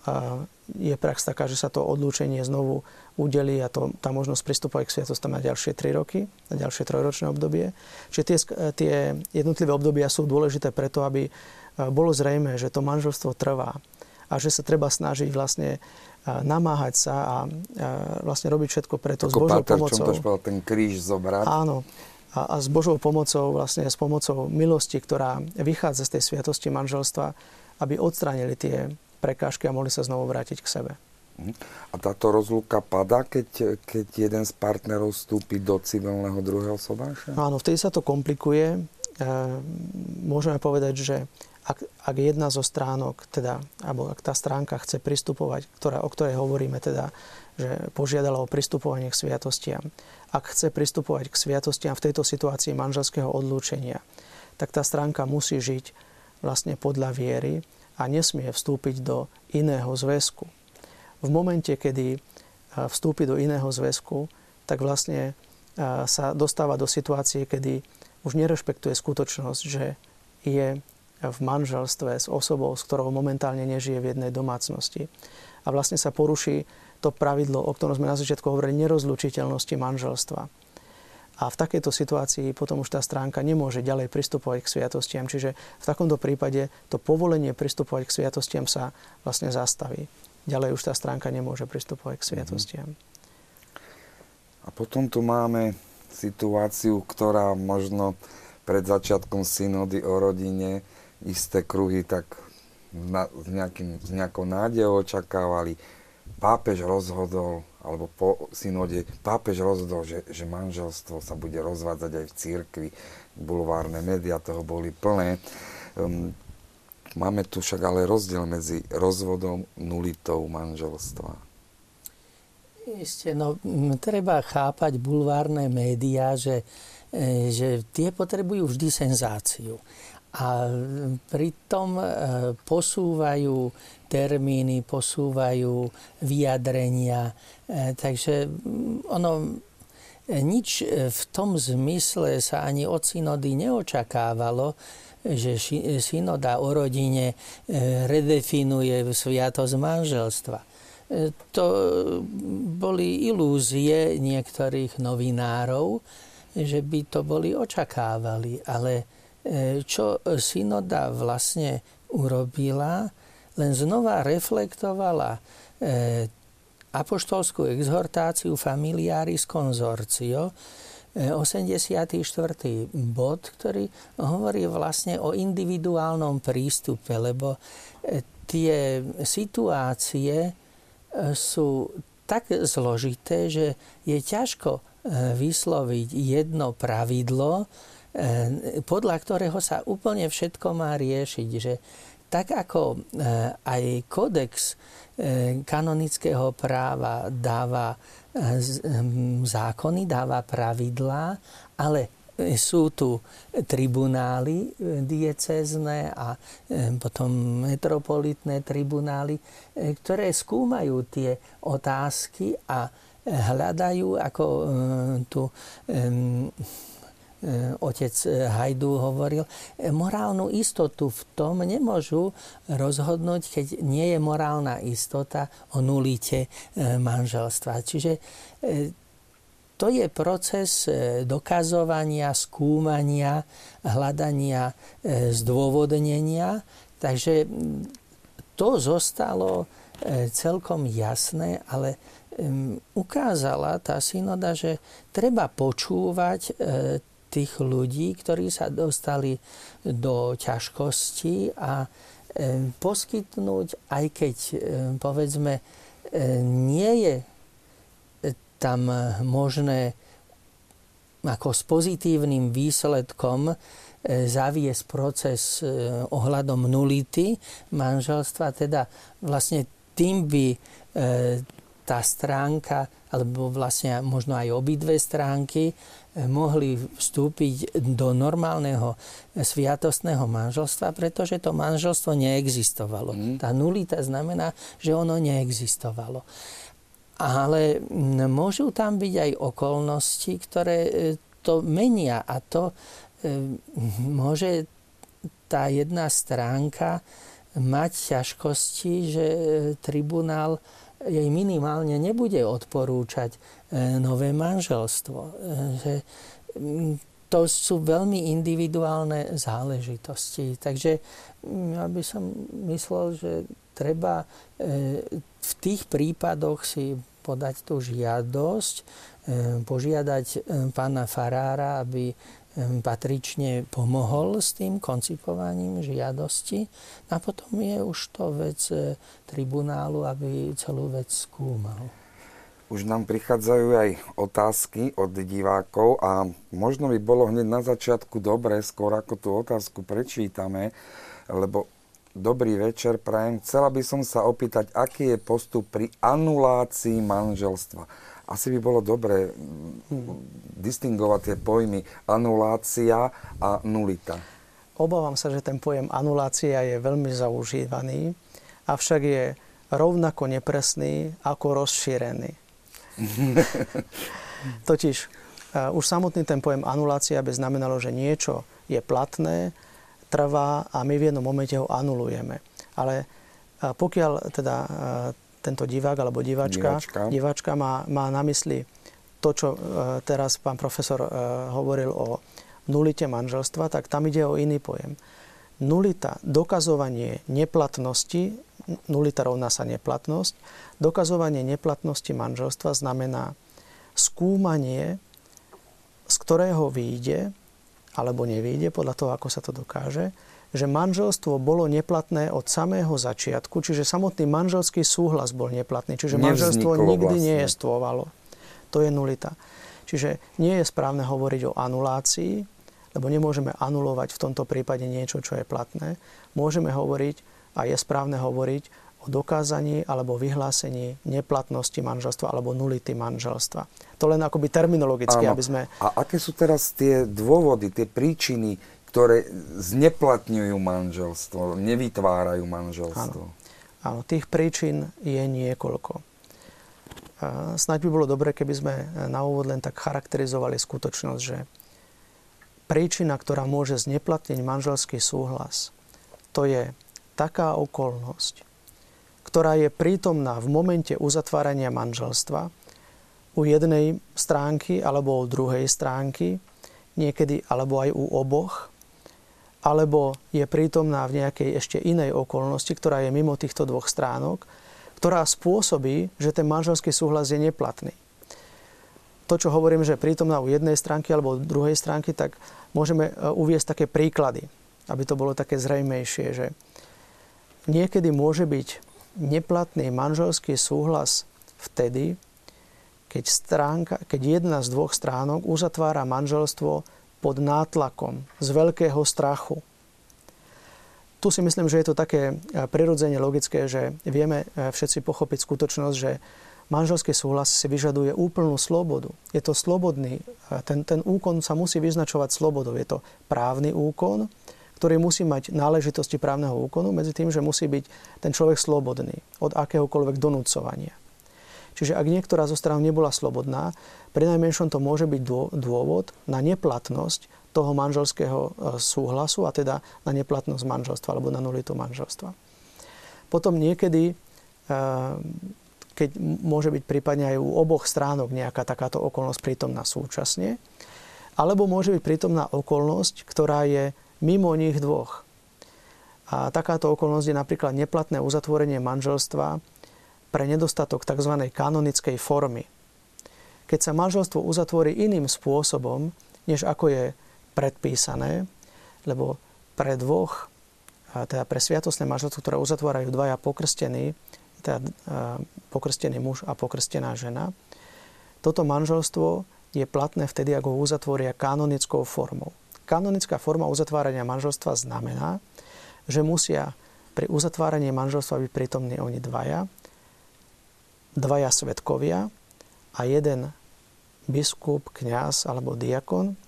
je prax taká, že sa to odlúčenie znovu udelí a to, tá možnosť pristupovať k sviatostom na ďalšie 3 roky, na ďalšie trojročné obdobie. Čiže tie, tie jednotlivé obdobia sú dôležité preto, aby bolo zrejme, že to manželstvo trvá a že sa treba snažiť vlastne namáhať sa a vlastne robiť všetko preto Ako s Božou Páter, pomocou. Ako ten kríž zobrať. Áno. A, a s Božou pomocou, vlastne s pomocou milosti, ktorá vychádza z tej sviatosti manželstva, aby odstránili tie prekážky a mohli sa znovu vrátiť k sebe. Mhm. A táto rozlúka padá, keď, keď jeden z partnerov vstúpi do civilného druhého sobáša? Áno, vtedy sa to komplikuje. E, môžeme povedať, že ak, ak jedna zo stránok, teda, alebo ak tá stránka chce pristupovať, ktorá, o ktorej hovoríme teda, že požiadala o pristupovanie k sviatostiam, ak chce pristupovať k sviatostiam v tejto situácii manželského odlúčenia, tak tá stránka musí žiť vlastne podľa viery a nesmie vstúpiť do iného zväzku. V momente, kedy e, vstúpi do iného zväzku, tak vlastne e, sa dostáva do situácie, kedy už nerešpektuje skutočnosť, že je v manželstve s osobou, s ktorou momentálne nežije v jednej domácnosti. A vlastne sa poruší to pravidlo, o ktorom sme na začiatku hovorili, nerozlučiteľnosti manželstva. A v takejto situácii potom už tá stránka nemôže ďalej pristupovať k sviatostiam. Čiže v takomto prípade to povolenie pristupovať k sviatostiam sa vlastne zastaví. Ďalej už tá stránka nemôže pristupovať k sviatostiam. A potom tu máme situáciu, ktorá možno pred začiatkom synody o rodine isté kruhy tak na, s, nejakým, s nejakou nádejou očakávali pápež rozhodol, alebo po synode, pápež rozhodol, že, že manželstvo sa bude rozvádzať aj v církvi. Bulvárne médiá toho boli plné. Um, máme tu však ale rozdiel medzi rozvodom nulitou manželstva. Ešte, no, treba chápať bulvárne médiá, že, e, že tie potrebujú vždy senzáciu. A pritom e, posúvajú termíny, posúvajú vyjadrenia. E, takže ono nič v tom zmysle sa ani od synody neočakávalo, že synoda o rodine redefinuje sviatosť manželstva to boli ilúzie niektorých novinárov, že by to boli očakávali. Ale e, čo synoda vlastne urobila, len znova reflektovala e, apoštolskú exhortáciu Familiaris Consortio, 84. E, bod, ktorý hovorí vlastne o individuálnom prístupe, lebo tie situácie, sú tak zložité, že je ťažko e, vysloviť jedno pravidlo, e, podľa ktorého sa úplne všetko má riešiť. Že tak ako e, aj kodex kanonického práva dáva zákony, dáva pravidlá, ale sú tu tribunály diecezne a e, potom metropolitné tribunály, ktoré skúmajú tie otázky a hľadajú, ako tu otec Hajdu hovoril, morálnu istotu v tom nemôžu rozhodnúť, keď nie je morálna istota o nulite manželstva. Čiže to je proces e, dokazovania, skúmania, hľadania e, zdôvodnenia. Takže to zostalo e, celkom jasné, ale ukázala tá synoda, že treba počúvať tých ľudí, ktorí sa dostali do ťažkosti a poskytnúť, aj keď povedzme nie je tam možné ako s pozitívnym výsledkom zaviesť proces ohľadom nulity manželstva, teda vlastne tým by tá stránka, alebo vlastne možno aj obidve stránky mohli vstúpiť do normálneho sviatostného manželstva, pretože to manželstvo neexistovalo. Mm. Tá nulita znamená, že ono neexistovalo ale môžu tam byť aj okolnosti, ktoré e, to menia a to e, môže tá jedna stránka mať ťažkosti, že e, tribunál jej minimálne nebude odporúčať nové manželstvo. Že to sú veľmi individuálne záležitosti. Takže ja by som myslel, že treba v tých prípadoch si podať tú žiadosť, e, požiadať e, pána Farára, aby e, patrične pomohol s tým koncipovaním žiadosti. A potom je už to vec tribunálu, aby celú vec skúmal. Už nám prichádzajú aj otázky od divákov a možno by bolo hneď na začiatku dobre, skôr ako tú otázku prečítame, lebo Dobrý večer, prajem. Chcela by som sa opýtať, aký je postup pri anulácii manželstva. Asi by bolo dobre hmm. distingovať tie pojmy anulácia a nulita. Obávam sa, že ten pojem anulácia je veľmi zaužívaný, avšak je rovnako nepresný ako rozšírený. Totiž uh, už samotný ten pojem anulácia by znamenalo, že niečo je platné, trvá a my v jednom momente ho anulujeme. Ale pokiaľ teda tento divák alebo diváčka, diváčka. diváčka má, má na mysli to, čo teraz pán profesor hovoril o nulite manželstva, tak tam ide o iný pojem. Nulita, dokazovanie neplatnosti, nulita rovná sa neplatnosť, dokazovanie neplatnosti manželstva znamená skúmanie, z ktorého výjde, alebo nevyjde, podľa toho, ako sa to dokáže, že manželstvo bolo neplatné od samého začiatku, čiže samotný manželský súhlas bol neplatný, čiže manželstvo nikdy vlastne. nejestvovalo. To je nulita. Čiže nie je správne hovoriť o anulácii, lebo nemôžeme anulovať v tomto prípade niečo, čo je platné. Môžeme hovoriť a je správne hovoriť dokázaní alebo vyhlásení neplatnosti manželstva alebo nulity manželstva. To len akoby terminologicky, Áno. aby sme... A aké sú teraz tie dôvody, tie príčiny, ktoré zneplatňujú manželstvo, nevytvárajú manželstvo. Áno. Áno, tých príčin je niekoľko. Snaď by bolo dobre, keby sme na úvod len tak charakterizovali skutočnosť, že príčina, ktorá môže zneplatniť manželský súhlas, to je taká okolnosť, ktorá je prítomná v momente uzatvárania manželstva u jednej stránky alebo u druhej stránky, niekedy alebo aj u oboch, alebo je prítomná v nejakej ešte inej okolnosti, ktorá je mimo týchto dvoch stránok, ktorá spôsobí, že ten manželský súhlas je neplatný. To, čo hovorím, že je prítomná u jednej stránky alebo u druhej stránky, tak môžeme e, uviesť také príklady, aby to bolo také zrejmejšie, že niekedy môže byť neplatný manželský súhlas vtedy, keď, stránka, keď jedna z dvoch stránok uzatvára manželstvo pod nátlakom, z veľkého strachu. Tu si myslím, že je to také e, prirodzene logické, že vieme e, všetci pochopiť skutočnosť, že manželský súhlas si vyžaduje úplnú slobodu. Je to slobodný, e, ten, ten úkon sa musí vyznačovať slobodou. Je to právny úkon, ktorý musí mať náležitosti právneho úkonu, medzi tým, že musí byť ten človek slobodný od akéhokoľvek donúcovania. Čiže ak niektorá zo strán nebola slobodná, pri najmenšom to môže byť dôvod na neplatnosť toho manželského e, súhlasu a teda na neplatnosť manželstva alebo na nulitu manželstva. Potom niekedy, e, keď môže byť prípadne aj u oboch stránok nejaká takáto okolnosť prítomná súčasne, alebo môže byť prítomná okolnosť, ktorá je mimo nich dvoch. A takáto okolnosť je napríklad neplatné uzatvorenie manželstva pre nedostatok tzv. kanonickej formy. Keď sa manželstvo uzatvorí iným spôsobom, než ako je predpísané, lebo pre dvoch, teda pre sviatosné manželstvo, ktoré uzatvárajú dvaja pokrstení, teda pokrstený muž a pokrstená žena, toto manželstvo je platné vtedy, ako ho uzatvoria kanonickou formou. Kanonická forma uzatvárania manželstva znamená, že musia pri uzatváraní manželstva byť prítomní oni dvaja, dvaja svetkovia a jeden biskup, kňaz alebo diakon,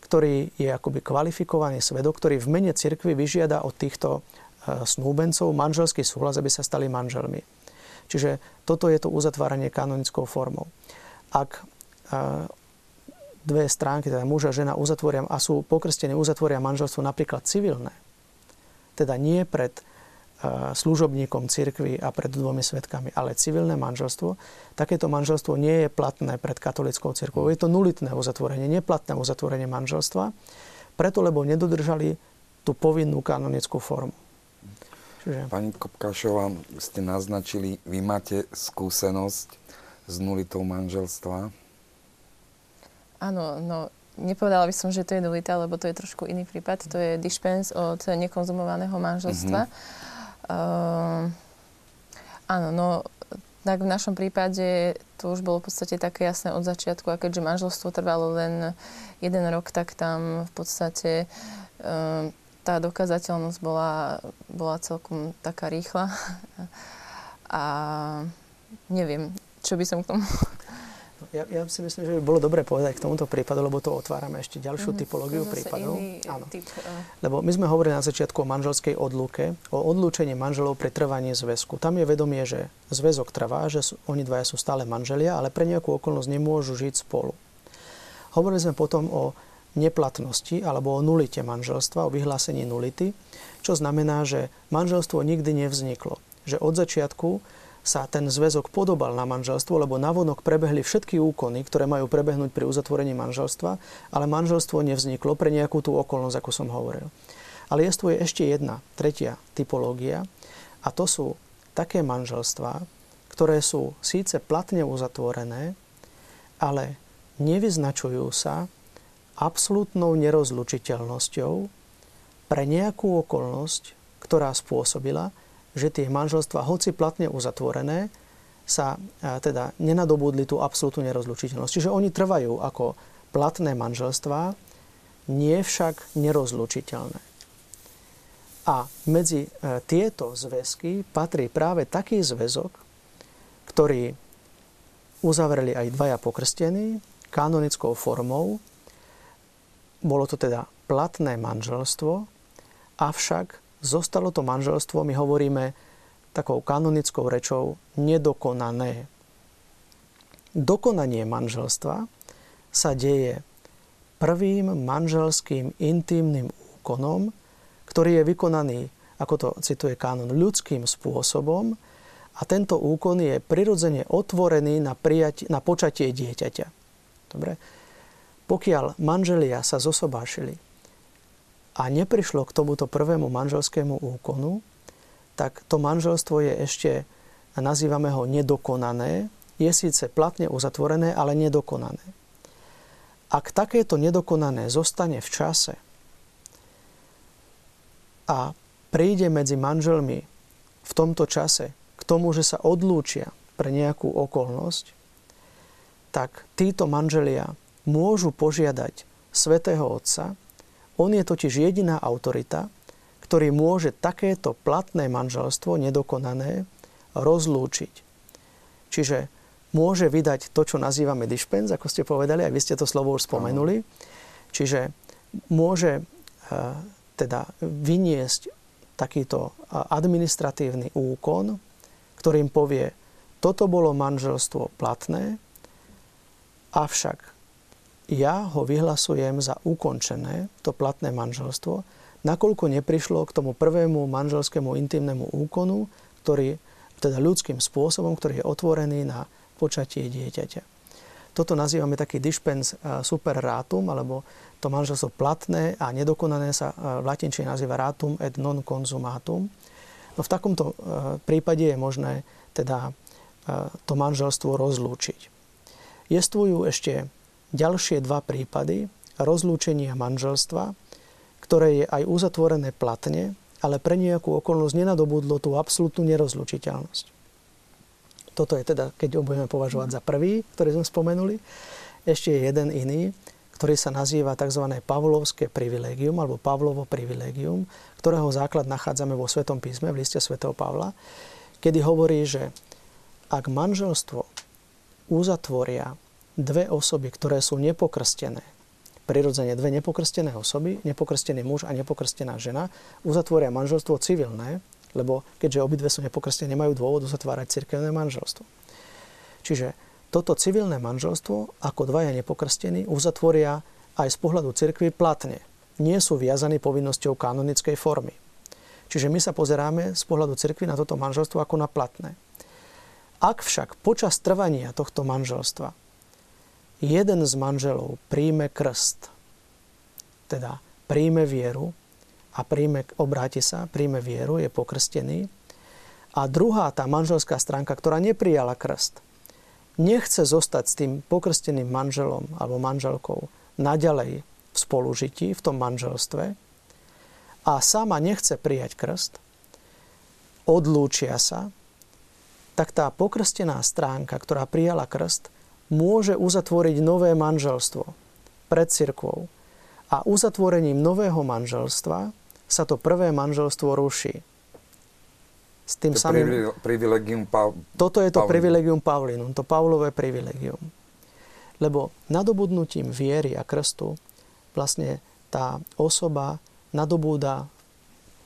ktorý je akoby kvalifikovaný svedok, ktorý v mene cirkvi vyžiada od týchto e, snúbencov manželský súhlas, aby sa stali manželmi. Čiže toto je to uzatváranie kanonickou formou. Ak e, dve stránky, teda muž a žena uzatvoria a sú pokrstení, uzatvoria manželstvo napríklad civilné, teda nie pred služobníkom cirkvi a pred dvomi svetkami. Ale civilné manželstvo, takéto manželstvo nie je platné pred katolickou cirkvou. Je to nulitné uzatvorenie, neplatné uzatvorenie manželstva, preto lebo nedodržali tú povinnú kanonickú formu. Čiže... Pani Kopkašová, ste naznačili, vy máte skúsenosť s nulitou manželstva? Áno, no nepovedala by som, že to je nulita, lebo to je trošku iný prípad. To je dispens od nekonzumovaného manželstva. Mm-hmm. Uh, áno, no tak v našom prípade to už bolo v podstate také jasné od začiatku a keďže manželstvo trvalo len jeden rok, tak tam v podstate uh, tá dokazateľnosť bola, bola celkom taká rýchla. A neviem, čo by som k tomu ja, ja si myslím, že by bolo dobre povedať k tomuto prípadu, lebo to otvárame ešte ďalšiu mm-hmm. typológiu prípadov. Áno. Typ, uh... Lebo my sme hovorili na začiatku o manželskej odluke, o odlúčení manželov pri trvaní zväzku. Tam je vedomie, že zväzok trvá, že sú, oni dvaja sú stále manželia, ale pre nejakú okolnosť nemôžu žiť spolu. Hovorili sme potom o neplatnosti alebo o nulite manželstva, o vyhlásení nulity, čo znamená, že manželstvo nikdy nevzniklo. Že od začiatku sa ten zväzok podobal na manželstvo, lebo navonok prebehli všetky úkony, ktoré majú prebehnúť pri uzatvorení manželstva, ale manželstvo nevzniklo pre nejakú tú okolnosť, ako som hovoril. Ale je ešte jedna, tretia typológia a to sú také manželstvá, ktoré sú síce platne uzatvorené, ale nevyznačujú sa absolútnou nerozlučiteľnosťou pre nejakú okolnosť, ktorá spôsobila, že tie manželstva, hoci platne uzatvorené, sa teda nenadobudli tú absolútnu nerozlučiteľnosť. Čiže oni trvajú ako platné manželstvá, nie však nerozlučiteľné. A medzi e, tieto zväzky patrí práve taký zväzok, ktorý uzavreli aj dvaja pokrstení kanonickou formou. Bolo to teda platné manželstvo, avšak zostalo to manželstvo, my hovoríme takou kanonickou rečou, nedokonané. Dokonanie manželstva sa deje prvým manželským intimným úkonom, ktorý je vykonaný, ako to cituje kánon, ľudským spôsobom a tento úkon je prirodzene otvorený na, prijať, na počatie dieťaťa. Dobre? Pokiaľ manželia sa zosobášili a neprišlo k tomuto prvému manželskému úkonu, tak to manželstvo je ešte, nazývame ho nedokonané, je síce platne uzatvorené, ale nedokonané. Ak takéto nedokonané zostane v čase, a príde medzi manželmi v tomto čase k tomu, že sa odlúčia pre nejakú okolnosť, tak títo manželia môžu požiadať svätého Otca. On je totiž jediná autorita, ktorý môže takéto platné manželstvo, nedokonané, rozlúčiť. Čiže môže vydať to, čo nazývame dispens, ako ste povedali, aj vy ste to slovo už spomenuli. Čiže môže eh, teda vyniesť takýto administratívny úkon, ktorým povie, toto bolo manželstvo platné, avšak ja ho vyhlasujem za ukončené, to platné manželstvo, nakoľko neprišlo k tomu prvému manželskému intimnému úkonu, ktorý, teda ľudským spôsobom, ktorý je otvorený na počatie dieťaťa. Toto nazývame taký dispens super ratum, alebo to manželstvo platné a nedokonané sa e, v latinčine nazýva ratum et non consumatum. No v takomto e, prípade je možné teda to manželstvo rozlúčiť. Jestvujú ešte ďalšie dva prípady rozlúčenia manželstva, ktoré je aj uzatvorené platne, ale pre nejakú okolnosť nenadobudlo tú absolútnu nerozlučiteľnosť. Toto je teda, keď ho budeme považovať za prvý, ktorý sme spomenuli. Ešte je jeden iný, ktorý sa nazýva tzv. Pavlovské privilegium alebo Pavlovo privilegium, ktorého základ nachádzame vo Svetom písme, v liste svätého Pavla, kedy hovorí, že ak manželstvo uzatvoria dve osoby, ktoré sú nepokrstené, prirodzene dve nepokrstené osoby, nepokrstený muž a nepokrstená žena, uzatvoria manželstvo civilné, lebo keďže obidve sú nepokrstené, nemajú dôvod uzatvárať cirkevné manželstvo. Čiže toto civilné manželstvo, ako dvaja nepokrstení, uzatvoria aj z pohľadu cirkvy platne. Nie sú viazaní povinnosťou kanonickej formy. Čiže my sa pozeráme z pohľadu cirkvy na toto manželstvo ako na platné. Ak však počas trvania tohto manželstva jeden z manželov príjme krst, teda príjme vieru a príjme, obráti sa, príjme vieru, je pokrstený, a druhá tá manželská stránka, ktorá neprijala krst, nechce zostať s tým pokrsteným manželom alebo manželkou naďalej v spolužití, v tom manželstve a sama nechce prijať krst, odlúčia sa, tak tá pokrstená stránka, ktorá prijala krst, môže uzatvoriť nové manželstvo pred cirkvou. A uzatvorením nového manželstva sa to prvé manželstvo ruší s tým to samým... Privilegium pa... Toto je to Pavlinum. privilegium Pavlinum, to Pavlové privilegium. Lebo nadobudnutím viery a krstu vlastne tá osoba nadobúda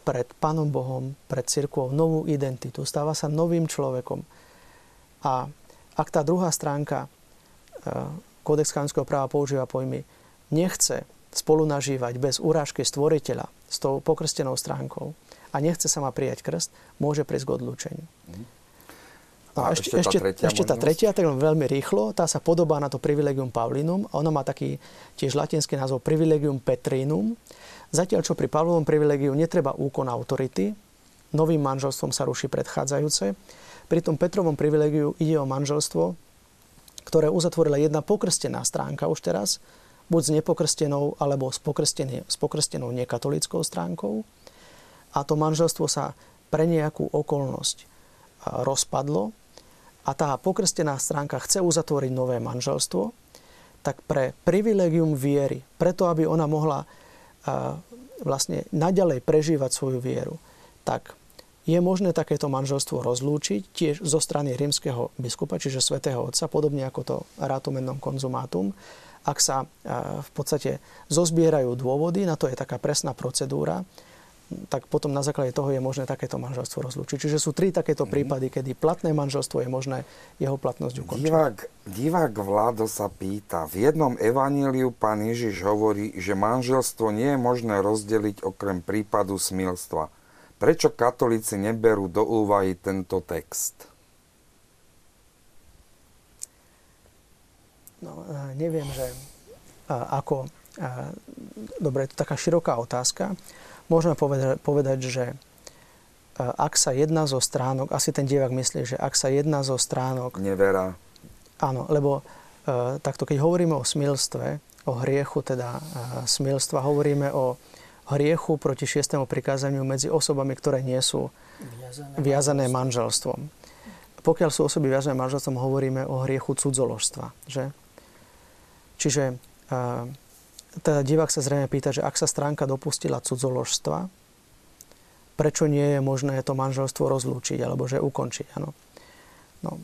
pred Pánom Bohom, pred cirkvou novú identitu, stáva sa novým človekom. A ak tá druhá stránka Kódex kanského práva používa pojmy nechce spolunažívať bez urážky stvoriteľa s tou pokrstenou stránkou, a nechce sa ma prijať krst, môže prísť k odlúčeniu. A, a ešte, ešte, tá tretia, ešte tá tretia, tak veľmi rýchlo, tá sa podobá na to privilegium Pavlinum. Ono má taký tiež latinský názov privilegium Petrinum. Zatiaľ, čo pri Pavlovom privilegiu netreba úkon autority, novým manželstvom sa ruší predchádzajúce. Pri tom Petrovom privilegiu ide o manželstvo, ktoré uzatvorila jedna pokrstená stránka už teraz buď s nepokrstenou, alebo s, s pokrstenou nekatolickou stránkou. A to manželstvo sa pre nejakú okolnosť rozpadlo a tá pokrstená stránka chce uzatvoriť nové manželstvo, tak pre privilegium viery, preto aby ona mohla vlastne naďalej prežívať svoju vieru, tak je možné takéto manželstvo rozlúčiť tiež zo strany rímskeho biskupa, čiže svätého Otca, podobne ako to ratumendum konzumátum. Ak sa v podstate zozbierajú dôvody, na to je taká presná procedúra, tak potom na základe toho je možné takéto manželstvo rozlúčiť. Čiže sú tri takéto mm-hmm. prípady, kedy platné manželstvo je možné jeho platnosť ukončiť. Divák, divák Vlado sa pýta, v jednom evaníliu pán Ježiš hovorí, že manželstvo nie je možné rozdeliť okrem prípadu smilstva. Prečo katolíci neberú do úvahy tento text? No, e, neviem, že ako... Dobre, je to taká široká otázka môžeme povedať, povedať, že e, ak sa jedna zo stránok, asi ten divák myslí, že ak sa jedna zo stránok... Nevera. Áno, lebo e, takto keď hovoríme o smilstve, o hriechu teda e, smilstva, hovoríme o hriechu proti šiestému prikázaniu medzi osobami, ktoré nie sú viazané, viazané manželstvom. Pokiaľ sú osoby viazané manželstvom, hovoríme o hriechu cudzoložstva. Že? Čiže teda divák sa zrejme pýta, že ak sa stránka dopustila cudzoložstva, prečo nie je možné to manželstvo rozlúčiť alebo že ukončiť. Ano. No,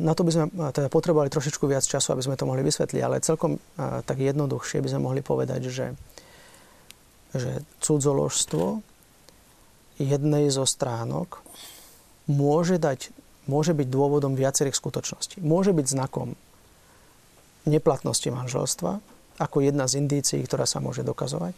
na to by sme teda potrebovali trošičku viac času, aby sme to mohli vysvetliť, ale celkom tak jednoduchšie by sme mohli povedať, že, že cudzoložstvo jednej zo stránok môže, dať, môže byť dôvodom viacerých skutočností. Môže byť znakom neplatnosti manželstva, ako jedna z indícií, ktorá sa môže dokazovať,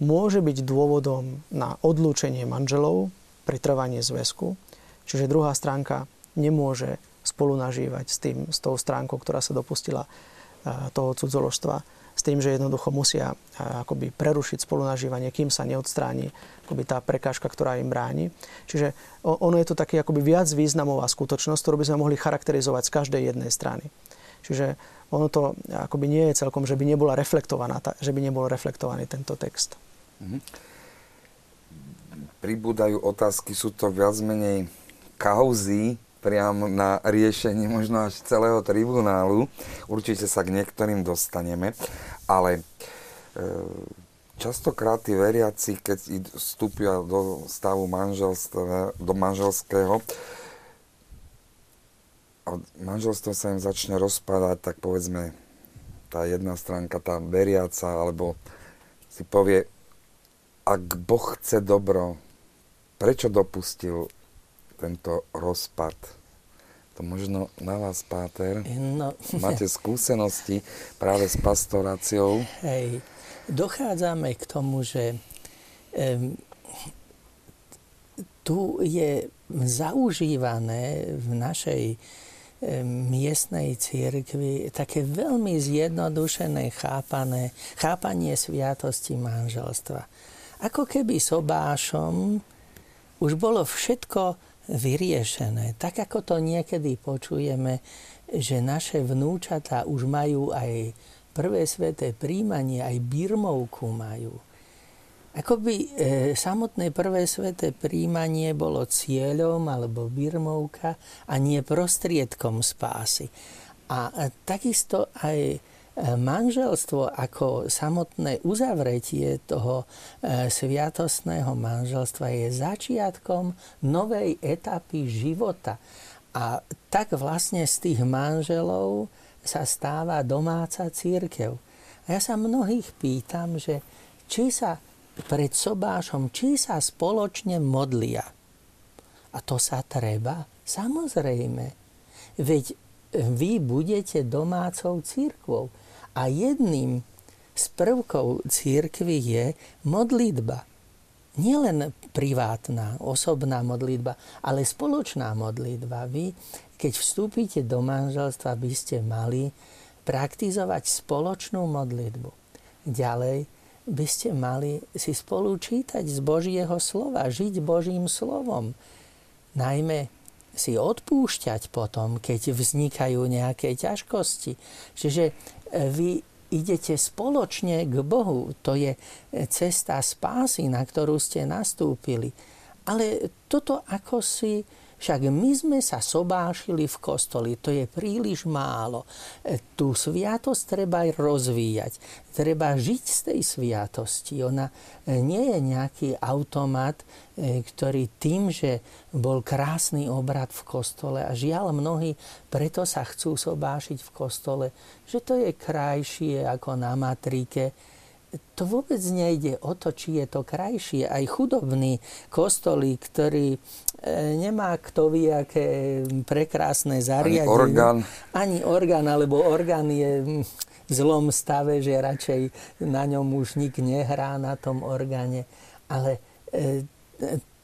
môže byť dôvodom na odlúčenie manželov pri trvaní zväzku, čiže druhá stránka nemôže spolu nažívať s, tým, s tou stránkou, ktorá sa dopustila toho cudzoložstva, s tým, že jednoducho musia akoby prerušiť spolunažívanie, kým sa neodstráni akoby tá prekážka, ktorá im bráni. Čiže ono je to taký akoby viac významová skutočnosť, ktorú by sme mohli charakterizovať z každej jednej strany. Čiže ono to akoby nie je celkom, že by nebola reflektovaná, že by nebol reflektovaný tento text. Mm-hmm. Pribúdajú otázky, sú to viac menej kauzy, priam na riešenie možno až celého tribunálu. Určite sa k niektorým dostaneme, ale e, častokrát tí veriaci, keď vstúpia do stavu manželstva, do manželského, a manželstvo sa im začne rozpadať, tak povedzme, tá jedna stránka, tá veriaca, alebo si povie, ak Boh chce dobro, prečo dopustil tento rozpad? To možno na vás, Páter. No. Máte skúsenosti práve s pastoráciou. Hej, dochádzame k tomu, že um, tu je zaužívané v našej miestnej církvi také veľmi zjednodušené chápané, chápanie sviatosti manželstva. Ako keby sobášom už bolo všetko vyriešené. Tak ako to niekedy počujeme, že naše vnúčatá už majú aj prvé sveté príjmanie, aj birmovku majú Akoby e, samotné prvé sveté príjmanie bolo cieľom alebo birmovka a nie prostriedkom spásy. A e, takisto aj manželstvo ako samotné uzavretie toho e, sviatostného manželstva je začiatkom novej etapy života. A tak vlastne z tých manželov sa stáva domáca církev. A ja sa mnohých pýtam, že či sa pred sobášom, či sa spoločne modlia. A to sa treba? Samozrejme. Veď vy budete domácou církvou. A jedným z prvkov církvy je modlitba. Nielen privátna, osobná modlitba, ale spoločná modlitba. Vy, keď vstúpite do manželstva, by ste mali praktizovať spoločnú modlitbu. Ďalej, by ste mali si spolu čítať z Božieho slova, žiť Božím slovom. Najmä si odpúšťať potom, keď vznikajú nejaké ťažkosti. Čiže vy idete spoločne k Bohu. To je cesta spásy, na ktorú ste nastúpili. Ale toto ako si však my sme sa sobášili v kostoli, to je príliš málo. E, tú sviatosť treba aj rozvíjať. Treba žiť z tej sviatosti. Ona e, nie je nejaký automat, e, ktorý tým, že bol krásny obrad v kostole a žiaľ mnohí preto sa chcú sobášiť v kostole, že to je krajšie ako na matrike, to vôbec nejde o to, či je to krajšie. Aj chudobný kostolík, ktorý nemá kto vie, aké prekrásne zariadenie. Ani orgán. Ani orgán, alebo orgán je v zlom stave, že radšej na ňom už nik nehrá na tom orgáne. Ale e,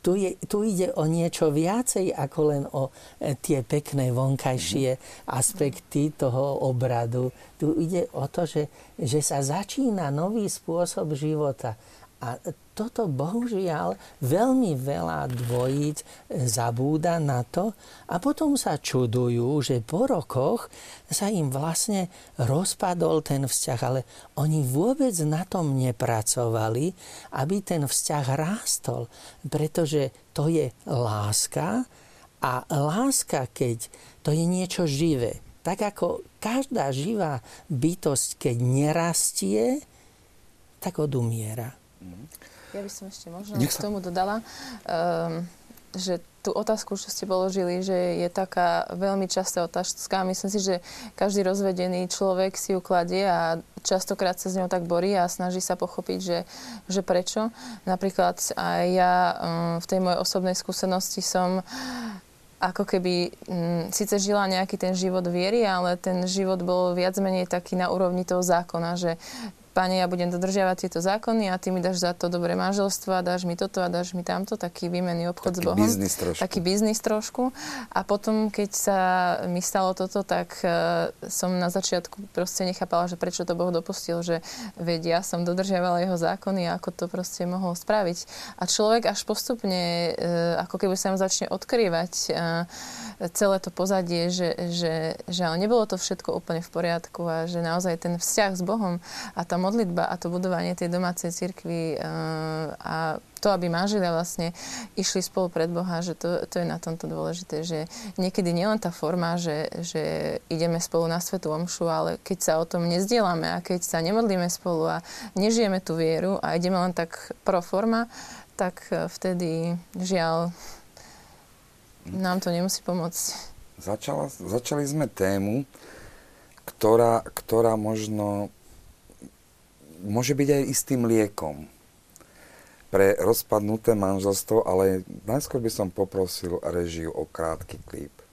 tu, je, tu ide o niečo viacej ako len o e, tie pekné vonkajšie aspekty toho obradu. Tu ide o to, že, že sa začína nový spôsob života. A toto bohužiaľ veľmi veľa dvojíc zabúda na to a potom sa čudujú, že po rokoch sa im vlastne rozpadol ten vzťah, ale oni vôbec na tom nepracovali, aby ten vzťah rástol, pretože to je láska a láska, keď to je niečo živé, tak ako každá živá bytosť, keď nerastie, tak odumiera. Mm. Ja by som ešte možno k tomu dodala, um, že tú otázku, čo ste položili, že je taká veľmi častá otázka. Myslím si, že každý rozvedený človek si ju kladie a častokrát sa s ňou tak borí a snaží sa pochopiť, že, že prečo. Napríklad aj ja um, v tej mojej osobnej skúsenosti som ako keby um, síce žila nejaký ten život viery, ale ten život bol viac menej taký na úrovni toho zákona, že Pane, ja budem dodržiavať tieto zákony a ty mi dáš za to dobré manželstvo a dáš mi toto a dáš mi tamto, taký výmenný obchod taký s Bohom. Biznis trošku. Taký biznis trošku. A potom, keď sa mi stalo toto, tak uh, som na začiatku proste nechápala, že prečo to Boh dopustil, že vedia, ja som dodržiavala jeho zákony a ako to proste mohol spraviť. A človek až postupne, uh, ako keby sa mu začne odkrývať uh, celé to pozadie, že, že, že nebolo to všetko úplne v poriadku a že naozaj ten vzťah s Bohom a tá modlitba a to budovanie tej domácej cirkvi eh, a to, aby manželia vlastne išli spolu pred Boha, že to, to je na tomto dôležité, že niekedy nielen tá forma, že, že ideme spolu na Svetu Omšu, ale keď sa o tom nezdielame a keď sa nemodlíme spolu a nežijeme tú vieru a ideme len tak pro forma, tak eh, vtedy žiaľ nám to nemusí pomôcť. Začala, začali sme tému, ktorá, ktorá možno môže byť aj istým liekom pre rozpadnuté manželstvo, ale najskôr by som poprosil režiu o krátky klip.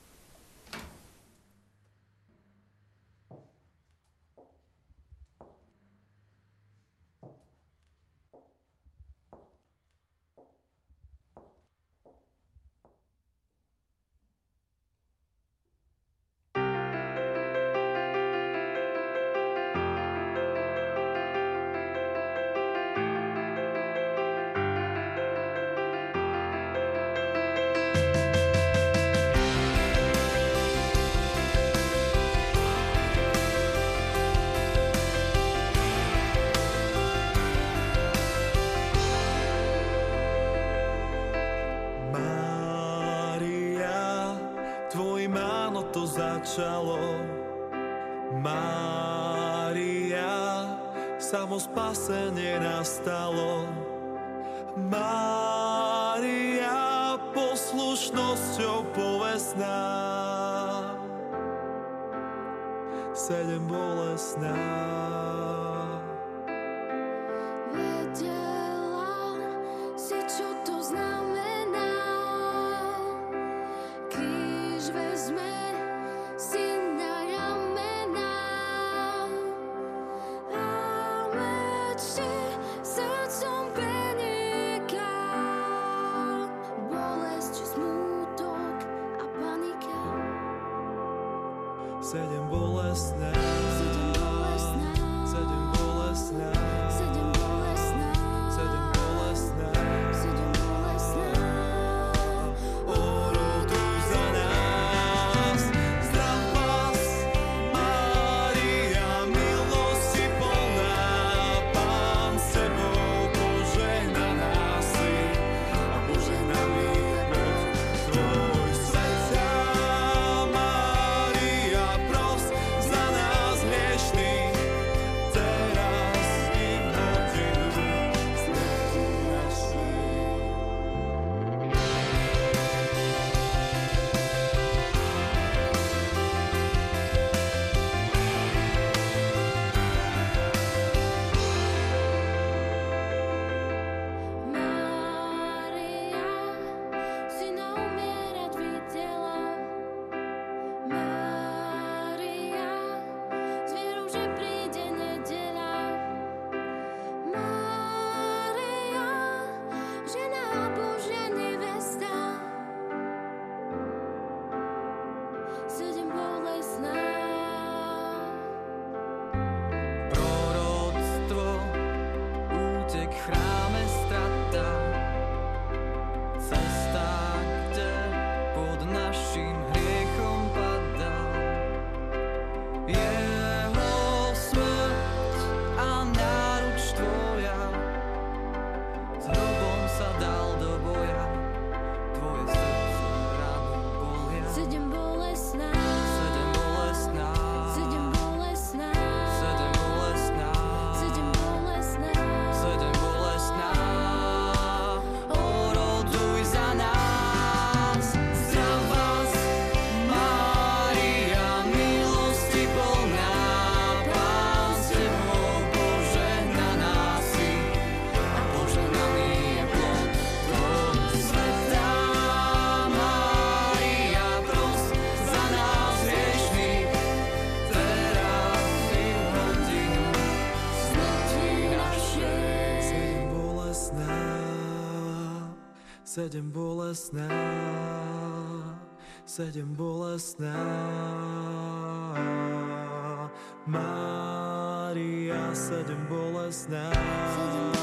začalo. Mária, samospasenie nastalo. Mária, poslušnosťou povesná. Sedem bolesná. Vedela si, čo to znamená. Sedem bolestná, sedem bolestná. Mária, sedem bolestná, sedem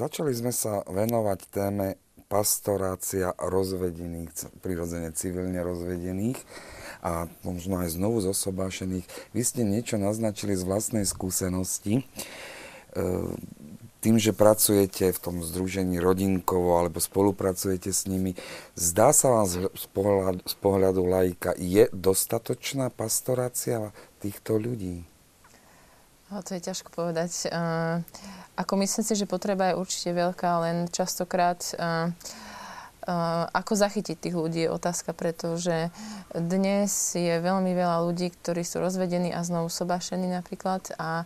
Začali sme sa venovať téme pastorácia rozvedených, prirodzene civilne rozvedených a možno aj znovu zosobášených. Vy ste niečo naznačili z vlastnej skúsenosti. E, tým, že pracujete v tom združení rodinkovo alebo spolupracujete s nimi, zdá sa vám z pohľadu, z pohľadu laika, je dostatočná pastorácia týchto ľudí? No, to je ťažko povedať. Uh... Ako myslím si, že potreba je určite veľká, len častokrát uh, uh, ako zachytiť tých ľudí je otázka, pretože dnes je veľmi veľa ľudí, ktorí sú rozvedení a znovu sobášení napríklad a,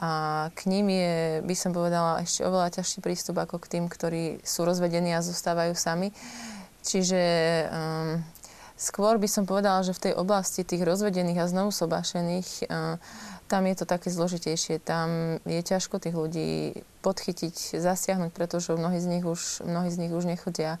a k ním je, by som povedala, ešte oveľa ťažší prístup ako k tým, ktorí sú rozvedení a zostávajú sami. Čiže um, skôr by som povedala, že v tej oblasti tých rozvedených a znovu sobášených uh, tam je to také zložitejšie. Tam je ťažko tých ľudí podchytiť, zasiahnuť, pretože mnohí z nich už, mnohí z nich už nechodia e,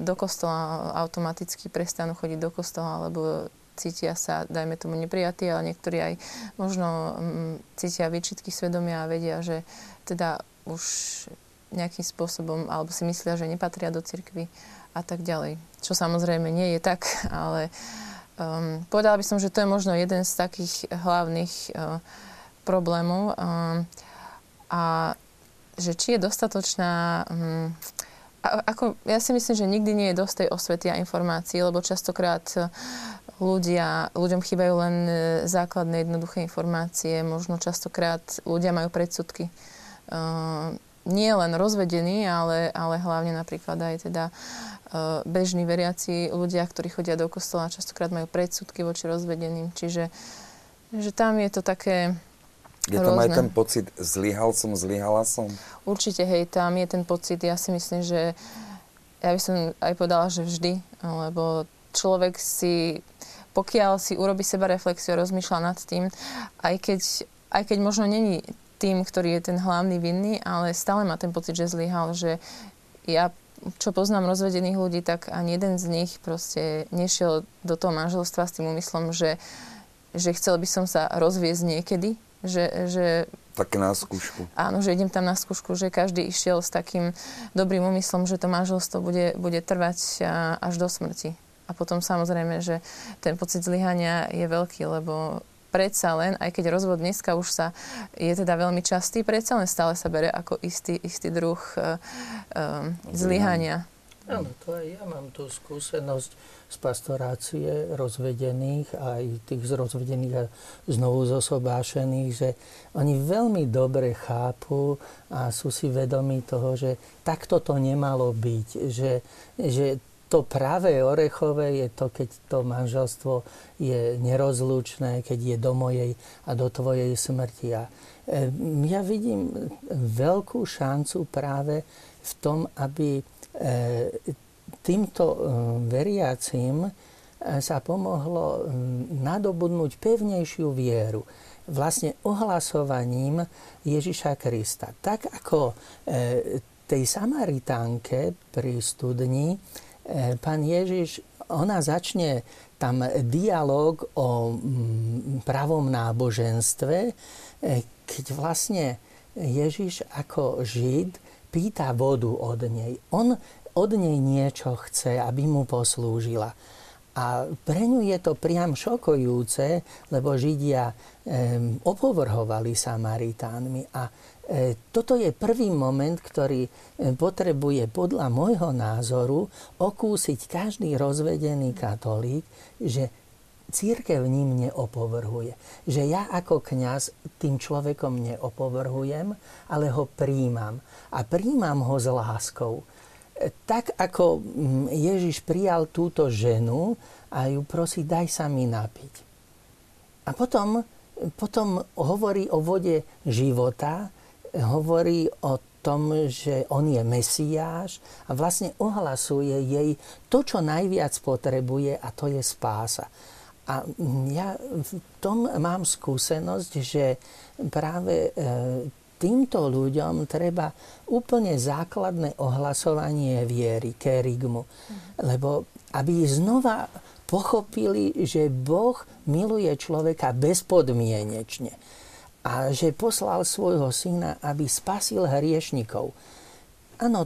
do kostola, automaticky prestanú chodiť do kostola, alebo cítia sa, dajme tomu, neprijatí, ale niektorí aj možno m, cítia výčitky svedomia a vedia, že teda už nejakým spôsobom, alebo si myslia, že nepatria do cirkvy a tak ďalej. Čo samozrejme nie je tak, ale Um, povedala by som, že to je možno jeden z takých hlavných uh, problémov. Um, a že či je dostatočná... Um, a, ako, ja si myslím, že nikdy nie je dosť tej osvety a informácií, lebo častokrát uh, ľudia, ľuďom chýbajú len e, základné jednoduché informácie, možno častokrát ľudia majú predsudky. Uh, nie len rozvedení, ale, ale hlavne napríklad aj teda uh, bežní veriaci ľudia, ktorí chodia do kostola, častokrát majú predsudky voči rozvedeným. Čiže že tam je to také je tam aj ten pocit, zlyhal som, zlyhala som? Určite, hej, tam je ten pocit, ja si myslím, že ja by som aj povedala, že vždy, lebo človek si, pokiaľ si urobí seba reflexiu, rozmýšľa nad tým, aj keď, aj keď možno není tým, ktorý je ten hlavný vinný, ale stále má ten pocit, že zlyhal, že ja čo poznám rozvedených ľudí, tak ani jeden z nich proste nešiel do toho manželstva s tým úmyslom, že, že chcel by som sa rozviesť niekedy, že, že také na skúšku. Áno, že idem tam na skúšku, že každý išiel s takým dobrým úmyslom, že to manželstvo bude, bude trvať až do smrti. A potom samozrejme, že ten pocit zlyhania je veľký, lebo predsa len, aj keď rozvod dneska už sa je teda veľmi častý, predsa len stále sa bere ako istý, istý druh uh, uh, zlyhania. Áno, to aj ja mám tú skúsenosť z pastorácie rozvedených, aj tých z rozvedených a znovu zosobášených, že oni veľmi dobre chápu a sú si vedomí toho, že takto to nemalo byť, že, že to práve orechové je to, keď to manželstvo je nerozlučné, keď je do mojej a do tvojej smrti. A ja vidím veľkú šancu práve v tom, aby E, týmto e, veriacim e, sa pomohlo nadobudnúť pevnejšiu vieru vlastne ohlasovaním Ježiša Krista. Tak ako tej Samaritánke pri studni, pán Ježiš, ona začne tam dialog o pravom náboženstve, keď vlastne Ježiš ako Žid pýta vodu od nej. On od nej niečo chce, aby mu poslúžila. A pre ňu je to priam šokujúce, lebo Židia opovrhovali Samaritánmi. A toto je prvý moment, ktorý e, potrebuje podľa môjho názoru okúsiť každý rozvedený katolík, že církev ním neopovrhuje. Že ja ako kňaz tým človekom neopovrhujem, ale ho príjmam. A príjmam ho s láskou. E, tak ako mm, Ježiš prijal túto ženu a ju prosí, daj sa mi napiť. A potom, potom hovorí o vode života, hovorí o tom, že on je Mesiáš a vlastne ohlasuje jej to, čo najviac potrebuje a to je spása. A ja v tom mám skúsenosť, že práve e, týmto ľuďom treba úplne základné ohlasovanie viery, kerigmu. Lebo aby znova pochopili, že Boh miluje človeka bezpodmienečne a že poslal svojho syna, aby spasil hriešnikov. Áno,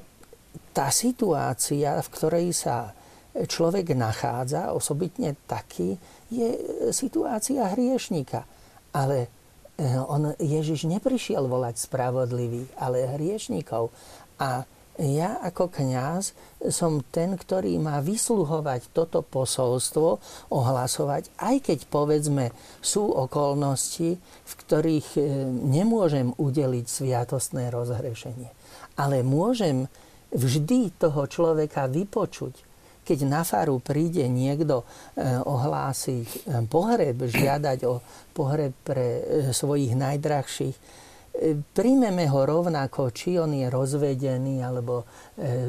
tá situácia, v ktorej sa človek nachádza, osobitne taký, je situácia hriešnika. Ale eh, on, Ježiš neprišiel volať spravodlivých, ale hriešnikov. A ja ako kňaz som ten, ktorý má vysluhovať toto posolstvo, ohlasovať, aj keď povedzme sú okolnosti, v ktorých eh, nemôžem udeliť sviatostné rozhrešenie. Ale môžem vždy toho človeka vypočuť keď na faru príde niekto e, ohlásiť e, pohreb, žiadať o pohreb pre e, svojich najdrahších, príjmeme ho rovnako, či on je rozvedený alebo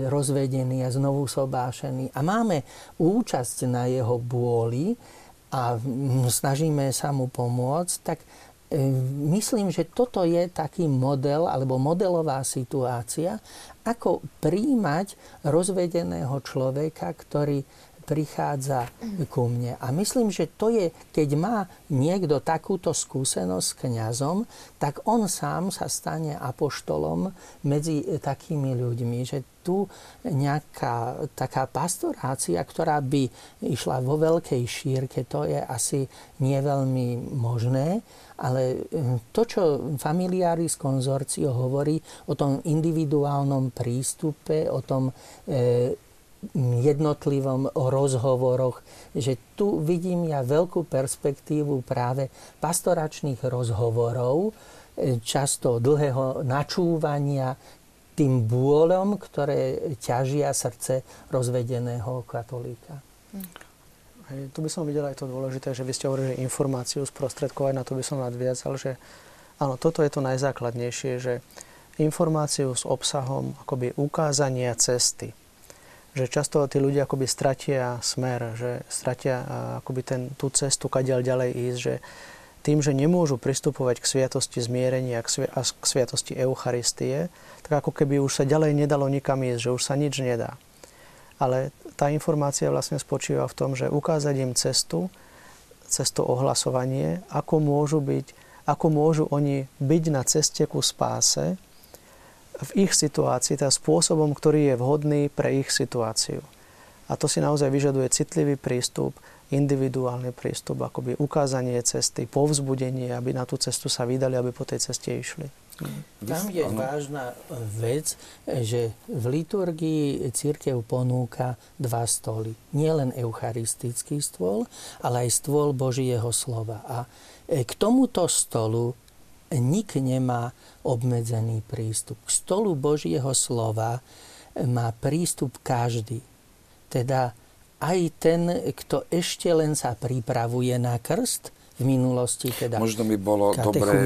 rozvedený a znovu sobášený. A máme účasť na jeho bôli a snažíme sa mu pomôcť, tak myslím, že toto je taký model alebo modelová situácia, ako príjmať rozvedeného človeka, ktorý prichádza ku mne. A myslím, že to je, keď má niekto takúto skúsenosť s kňazom, tak on sám sa stane apoštolom medzi takými ľuďmi. Že tu nejaká taká pastorácia, ktorá by išla vo veľkej šírke, to je asi nie veľmi možné. Ale eh, to, čo familiáris konzorcio hovorí o tom individuálnom prístupe, o tom e, jednotlivom rozhovoroch, že tu vidím ja veľkú perspektívu práve pastoračných rozhovorov, e, často dlhého načúvania tým bôľom, ktoré ťažia srdce rozvedeného katolíka. Hej, tu by som videl aj to dôležité, že vy ste hovorili, že informáciu sprostredkovať, na to by som nadviazal, že áno, toto je to najzákladnejšie, že informáciu s obsahom akoby ukázania cesty. Že často tí ľudia akoby stratia smer, že stratia akoby ten, tú cestu, kadiaľ ďalej ísť, že tým, že nemôžu pristupovať k sviatosti zmierenia a k sviatosti Eucharistie, tak ako keby už sa ďalej nedalo nikam ísť, že už sa nič nedá. Ale tá informácia vlastne spočíva v tom, že ukázať im cestu, cestu ohlasovanie, ako môžu byť, ako môžu oni byť na ceste ku spáse, v ich situácii, teda spôsobom, ktorý je vhodný pre ich situáciu. A to si naozaj vyžaduje citlivý prístup, individuálny prístup, akoby ukázanie cesty, povzbudenie, aby na tú cestu sa vydali, aby po tej ceste išli. Tam je vážna vec, že v liturgii církev ponúka dva stoly. Nie len eucharistický stôl, ale aj stôl Božieho slova. A k tomuto stolu nik nemá obmedzený prístup. K stolu Božieho slova má prístup každý. Teda aj ten, kto ešte len sa pripravuje na krst, v minulosti teda Možno by bolo dobre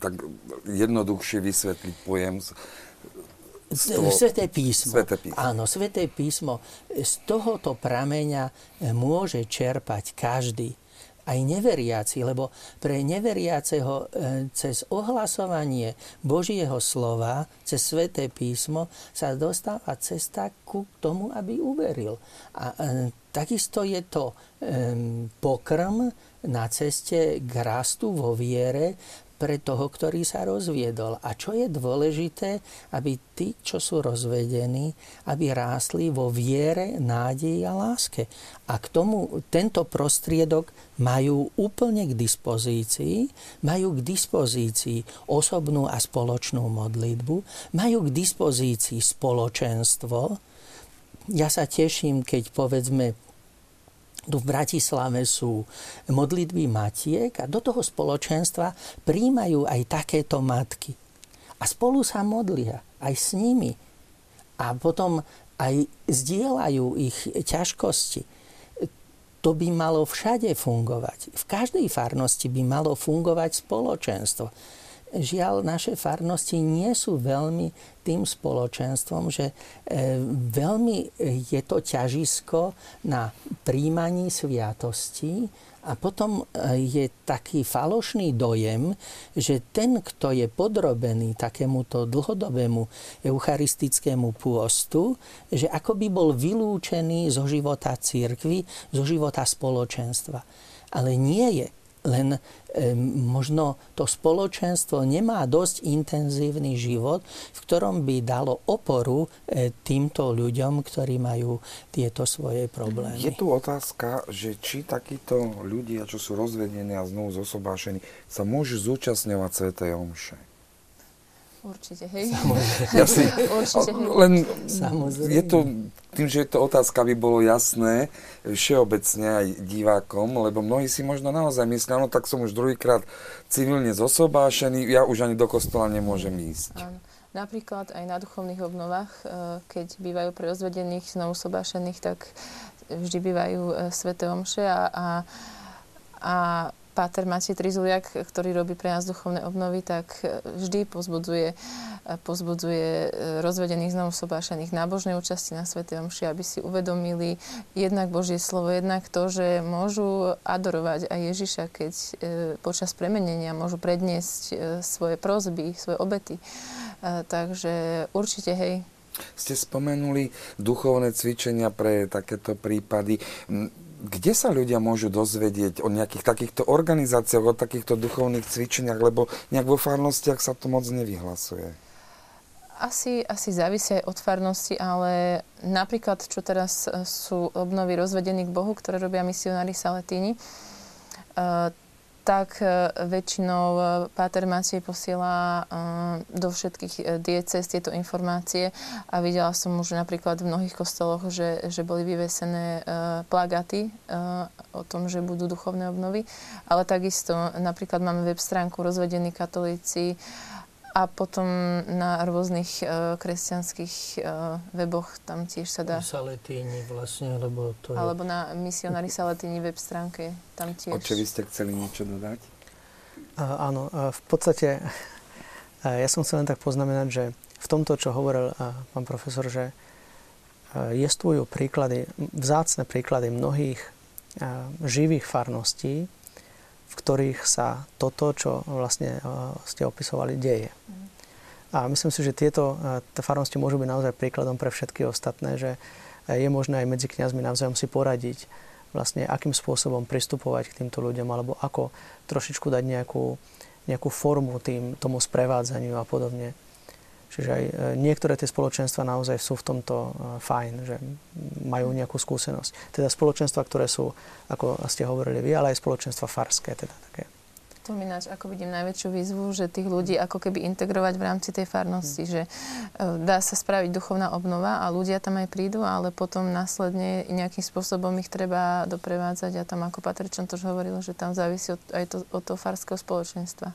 tak jednoduchšie vysvetliť pojem Stvo... Sveté písmo. Sveté písmo. Áno, Sveté písmo. Z tohoto prameňa môže čerpať každý aj neveriaci, lebo pre neveriaceho e, cez ohlasovanie Božieho slova, cez Sveté písmo sa dostáva cesta ku tomu, aby uveril. A e, takisto je to pokrm na ceste k rastu vo viere, pre toho, ktorý sa rozviedol. A čo je dôležité, aby tí, čo sú rozvedení, aby rástli vo viere, nádeji a láske. A k tomu tento prostriedok majú úplne k dispozícii, majú k dispozícii osobnú a spoločnú modlitbu, majú k dispozícii spoločenstvo. Ja sa teším, keď povedzme tu v Bratislave sú modlitby matiek a do toho spoločenstva príjmajú aj takéto matky. A spolu sa modlia aj s nimi. A potom aj zdieľajú ich ťažkosti. To by malo všade fungovať. V každej farnosti by malo fungovať spoločenstvo žiaľ, naše farnosti nie sú veľmi tým spoločenstvom, že e, veľmi je to ťažisko na príjmaní sviatostí a potom e, je taký falošný dojem, že ten, kto je podrobený takémuto dlhodobému eucharistickému pôstu, že ako by bol vylúčený zo života církvy, zo života spoločenstva. Ale nie je len e, možno to spoločenstvo nemá dosť intenzívny život, v ktorom by dalo oporu e, týmto ľuďom, ktorí majú tieto svoje problémy. Je tu otázka, že či takíto ľudia, čo sú rozvedení a znovu zosobášení, sa môžu zúčastňovať Sv. Omše. Určite, hej. Samozrejme. Ja si, Určite, hej. Len Samozrejme. je to, tým, že je to otázka, by bolo jasné všeobecne aj divákom, lebo mnohí si možno naozaj myslia, no tak som už druhýkrát civilne zosobášený, ja už ani do kostola nemôžem ísť. Áno. Napríklad aj na duchovných obnovách, e, keď bývajú pre rozvedených, znovu sobášených, tak vždy bývajú e, sveté omše a, a, a Páter Matej Trizuliak, ktorý robí pre nás duchovné obnovy, tak e, vždy pozbudzuje, e, pozbudzuje e, rozvedených znovu sobášených nábožnej účasti na Sv. Omši, aby si uvedomili jednak Božie slovo, jednak to, že môžu adorovať aj Ježiša, keď počas premenenia môžu predniesť svoje prozby, svoje obety. Takže určite, hej, ste spomenuli duchovné cvičenia pre takéto prípady kde sa ľudia môžu dozvedieť o nejakých takýchto organizáciách, o takýchto duchovných cvičeniach, lebo nejak vo farnostiach sa to moc nevyhlasuje? Asi, asi závisí aj od farnosti, ale napríklad, čo teraz e, sú obnovy rozvedení k Bohu, ktoré robia misionári Saletíni, e, tak e, väčšinou e, Páter Matej posiela do všetkých diecez tieto informácie. A videla som už napríklad v mnohých kostoloch, že, že boli vyvesené plagaty o tom, že budú duchovné obnovy, ale takisto napríklad máme web stránku Rozvedení katolíci, a potom na rôznych uh, kresťanských uh, weboch tam tiež sa dá... Saletíni vlastne, lebo to je... Alebo na misionári Saletíni web stránke, tam tiež... Oče, vy ste chceli niečo dodať? Uh, áno, uh, v podstate uh, ja som chcel len tak poznamenať, že v tomto, čo hovoril uh, pán profesor, že uh, jestvujú príklady, vzácne príklady mnohých uh, živých farností, v ktorých sa toto, čo vlastne eh, ste opisovali, deje. A myslím si, že tieto eh, farnosti môžu byť naozaj príkladom pre všetky ostatné, že eh, je možné aj medzi kňazmi navzájom si poradiť, vlastne akým spôsobom pristupovať k týmto ľuďom, alebo ako trošičku dať nejakú, nejakú formu tým, tomu sprevádzaniu a podobne. Čiže aj niektoré tie spoločenstva naozaj sú v tomto fajn, že majú nejakú skúsenosť. Teda spoločenstva, ktoré sú, ako ste hovorili vy, ale aj spoločenstva farské. Teda také. To mi náš, ako vidím najväčšiu výzvu, že tých ľudí ako keby integrovať v rámci tej farnosti, že e, dá sa spraviť duchovná obnova a ľudia tam aj prídu, ale potom následne nejakým spôsobom ich treba doprevádzať a tam, ako Patričan to už hovoril, že tam závisí od, aj to, od toho farského spoločenstva.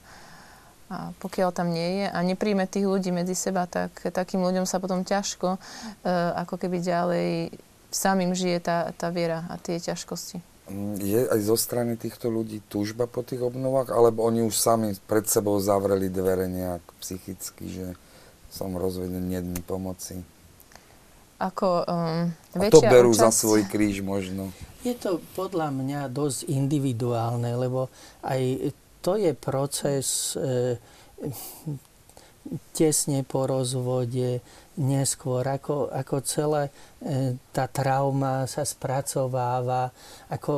A pokiaľ tam nie je a nepríjme tých ľudí medzi seba, tak takým ľuďom sa potom ťažko e, ako keby ďalej samým žije tá, tá viera a tie ťažkosti. Je aj zo strany týchto ľudí túžba po tých obnovách, alebo oni už sami pred sebou zavreli dvere nejak psychicky, že som rozvedený, nie mi pomoci? Ako um, a to berú účasť... za svoj kríž možno. Je to podľa mňa dosť individuálne, lebo aj to je proces e, tesne po rozvode, neskôr, ako, ako celé e, tá trauma sa spracováva, ako,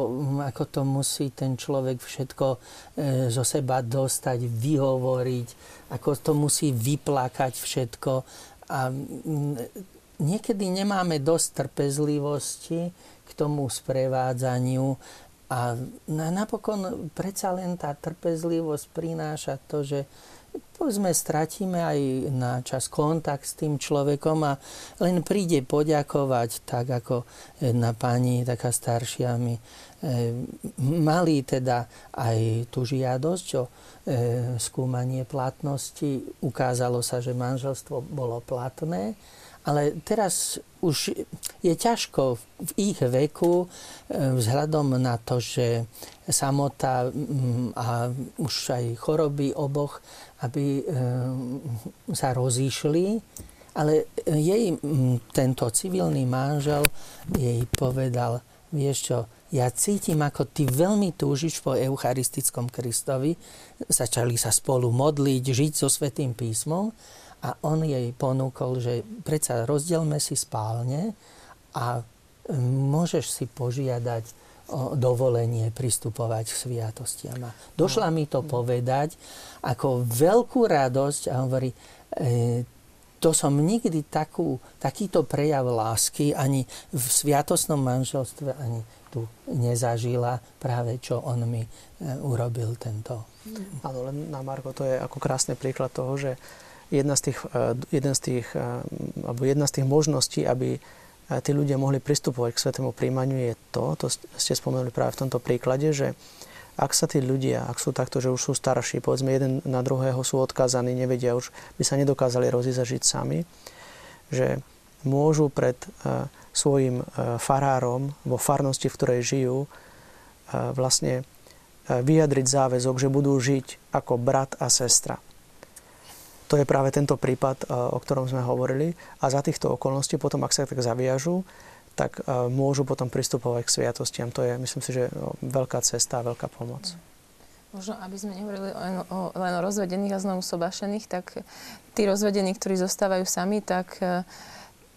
ako to musí ten človek všetko e, zo seba dostať, vyhovoriť, ako to musí vyplakať všetko. A niekedy nemáme dosť trpezlivosti k tomu sprevádzaniu a napokon predsa len tá trpezlivosť prináša to, že povedzme stratíme aj na čas kontakt s tým človekom a len príde poďakovať, tak ako jedna pani, taká staršia mi, e, mali teda aj tú žiadosť o e, skúmanie platnosti. Ukázalo sa, že manželstvo bolo platné ale teraz už je ťažko v ich veku e, vzhľadom na to, že samota mm, a už aj choroby oboch, aby e, sa rozíšli. Ale jej mm, tento civilný manžel jej povedal, vieš čo, ja cítim, ako ty veľmi túžiš po eucharistickom Kristovi. Začali sa spolu modliť, žiť so Svetým písmom a on jej ponúkol, že predsa rozdielme si spálne a môžeš si požiadať o dovolenie pristupovať k sviatostiam. A došla mi to povedať ako veľkú radosť a hovorí, e, to som nikdy takú, takýto prejav lásky ani v sviatosnom manželstve ani tu nezažila práve čo on mi e, urobil tento. Áno, len na Marko, to je ako krásny príklad toho, že jedna z tých, eh, jeden z tých, eh, alebo jedna z tých možností, aby eh, tí ľudia mohli pristupovať k svetému príjmaniu je to, to ste spomenuli práve v tomto príklade, že ak sa tí ľudia, ak sú takto, že už sú starší, povedzme jeden na druhého sú odkázaní, nevedia už, by sa nedokázali rozizažiť sami, že môžu pred svojim farárom vo farnosti, v ktorej žijú, vlastne vyjadriť záväzok, že budú žiť ako brat a sestra to je práve tento prípad, eh, o ktorom sme hovorili. A za týchto okolností potom, ak sa tak zaviažú, tak eh, môžu potom pristupovať k sviatostiam. To je, myslím si, že veľká cesta a veľká pomoc. Možno, aby sme nehovorili len o, len o rozvedených a znovu sobašených, tak tí rozvedení, ktorí zostávajú sami, tak uh,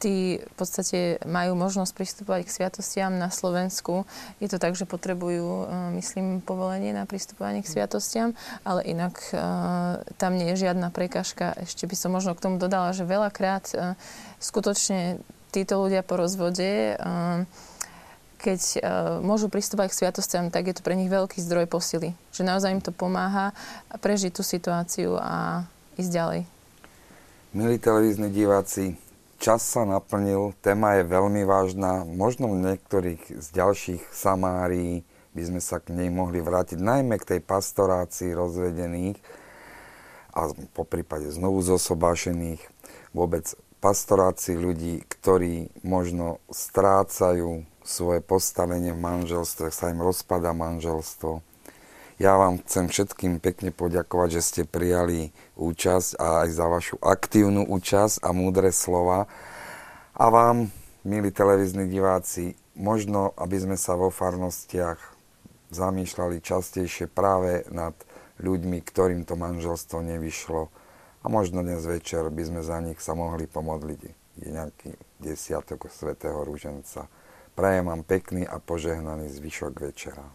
tí v podstate majú možnosť pristupovať k sviatostiam na Slovensku. Je to tak, že potrebujú, e, myslím, povolenie na pristupovanie k sviatostiam, ale inak e, tam nie je žiadna prekažka. Ešte by som možno k tomu dodala, že veľakrát e, skutočne títo ľudia po rozvode keď uh, môžu pristúpať k sviatostiam, tak je to pre nich veľký zdroj posily. Že naozaj im to pomáha prežiť tú situáciu a ísť ďalej. Milí televízni diváci, čas sa naplnil, téma je veľmi vážna. Možno v niektorých z ďalších samárií by sme sa k nej mohli vrátiť, najmä k tej pastorácii rozvedených a po prípade znovu zosobášených, vôbec pastorácii ľudí, ktorí možno strácajú svoje postavenie v manželstve, sa im rozpada manželstvo. Ja vám chcem všetkým pekne poďakovať, že ste prijali účasť a aj za vašu aktívnu účasť a múdre slova. A vám, milí televízni diváci, možno, aby sme sa vo farnostiach zamýšľali častejšie práve nad ľuďmi, ktorým to manželstvo nevyšlo. A možno dnes večer by sme za nich sa mohli pomodliť. Je nejaký desiatok svätého Rúženca. Prajem vám pekný a požehnaný zvyšok večera.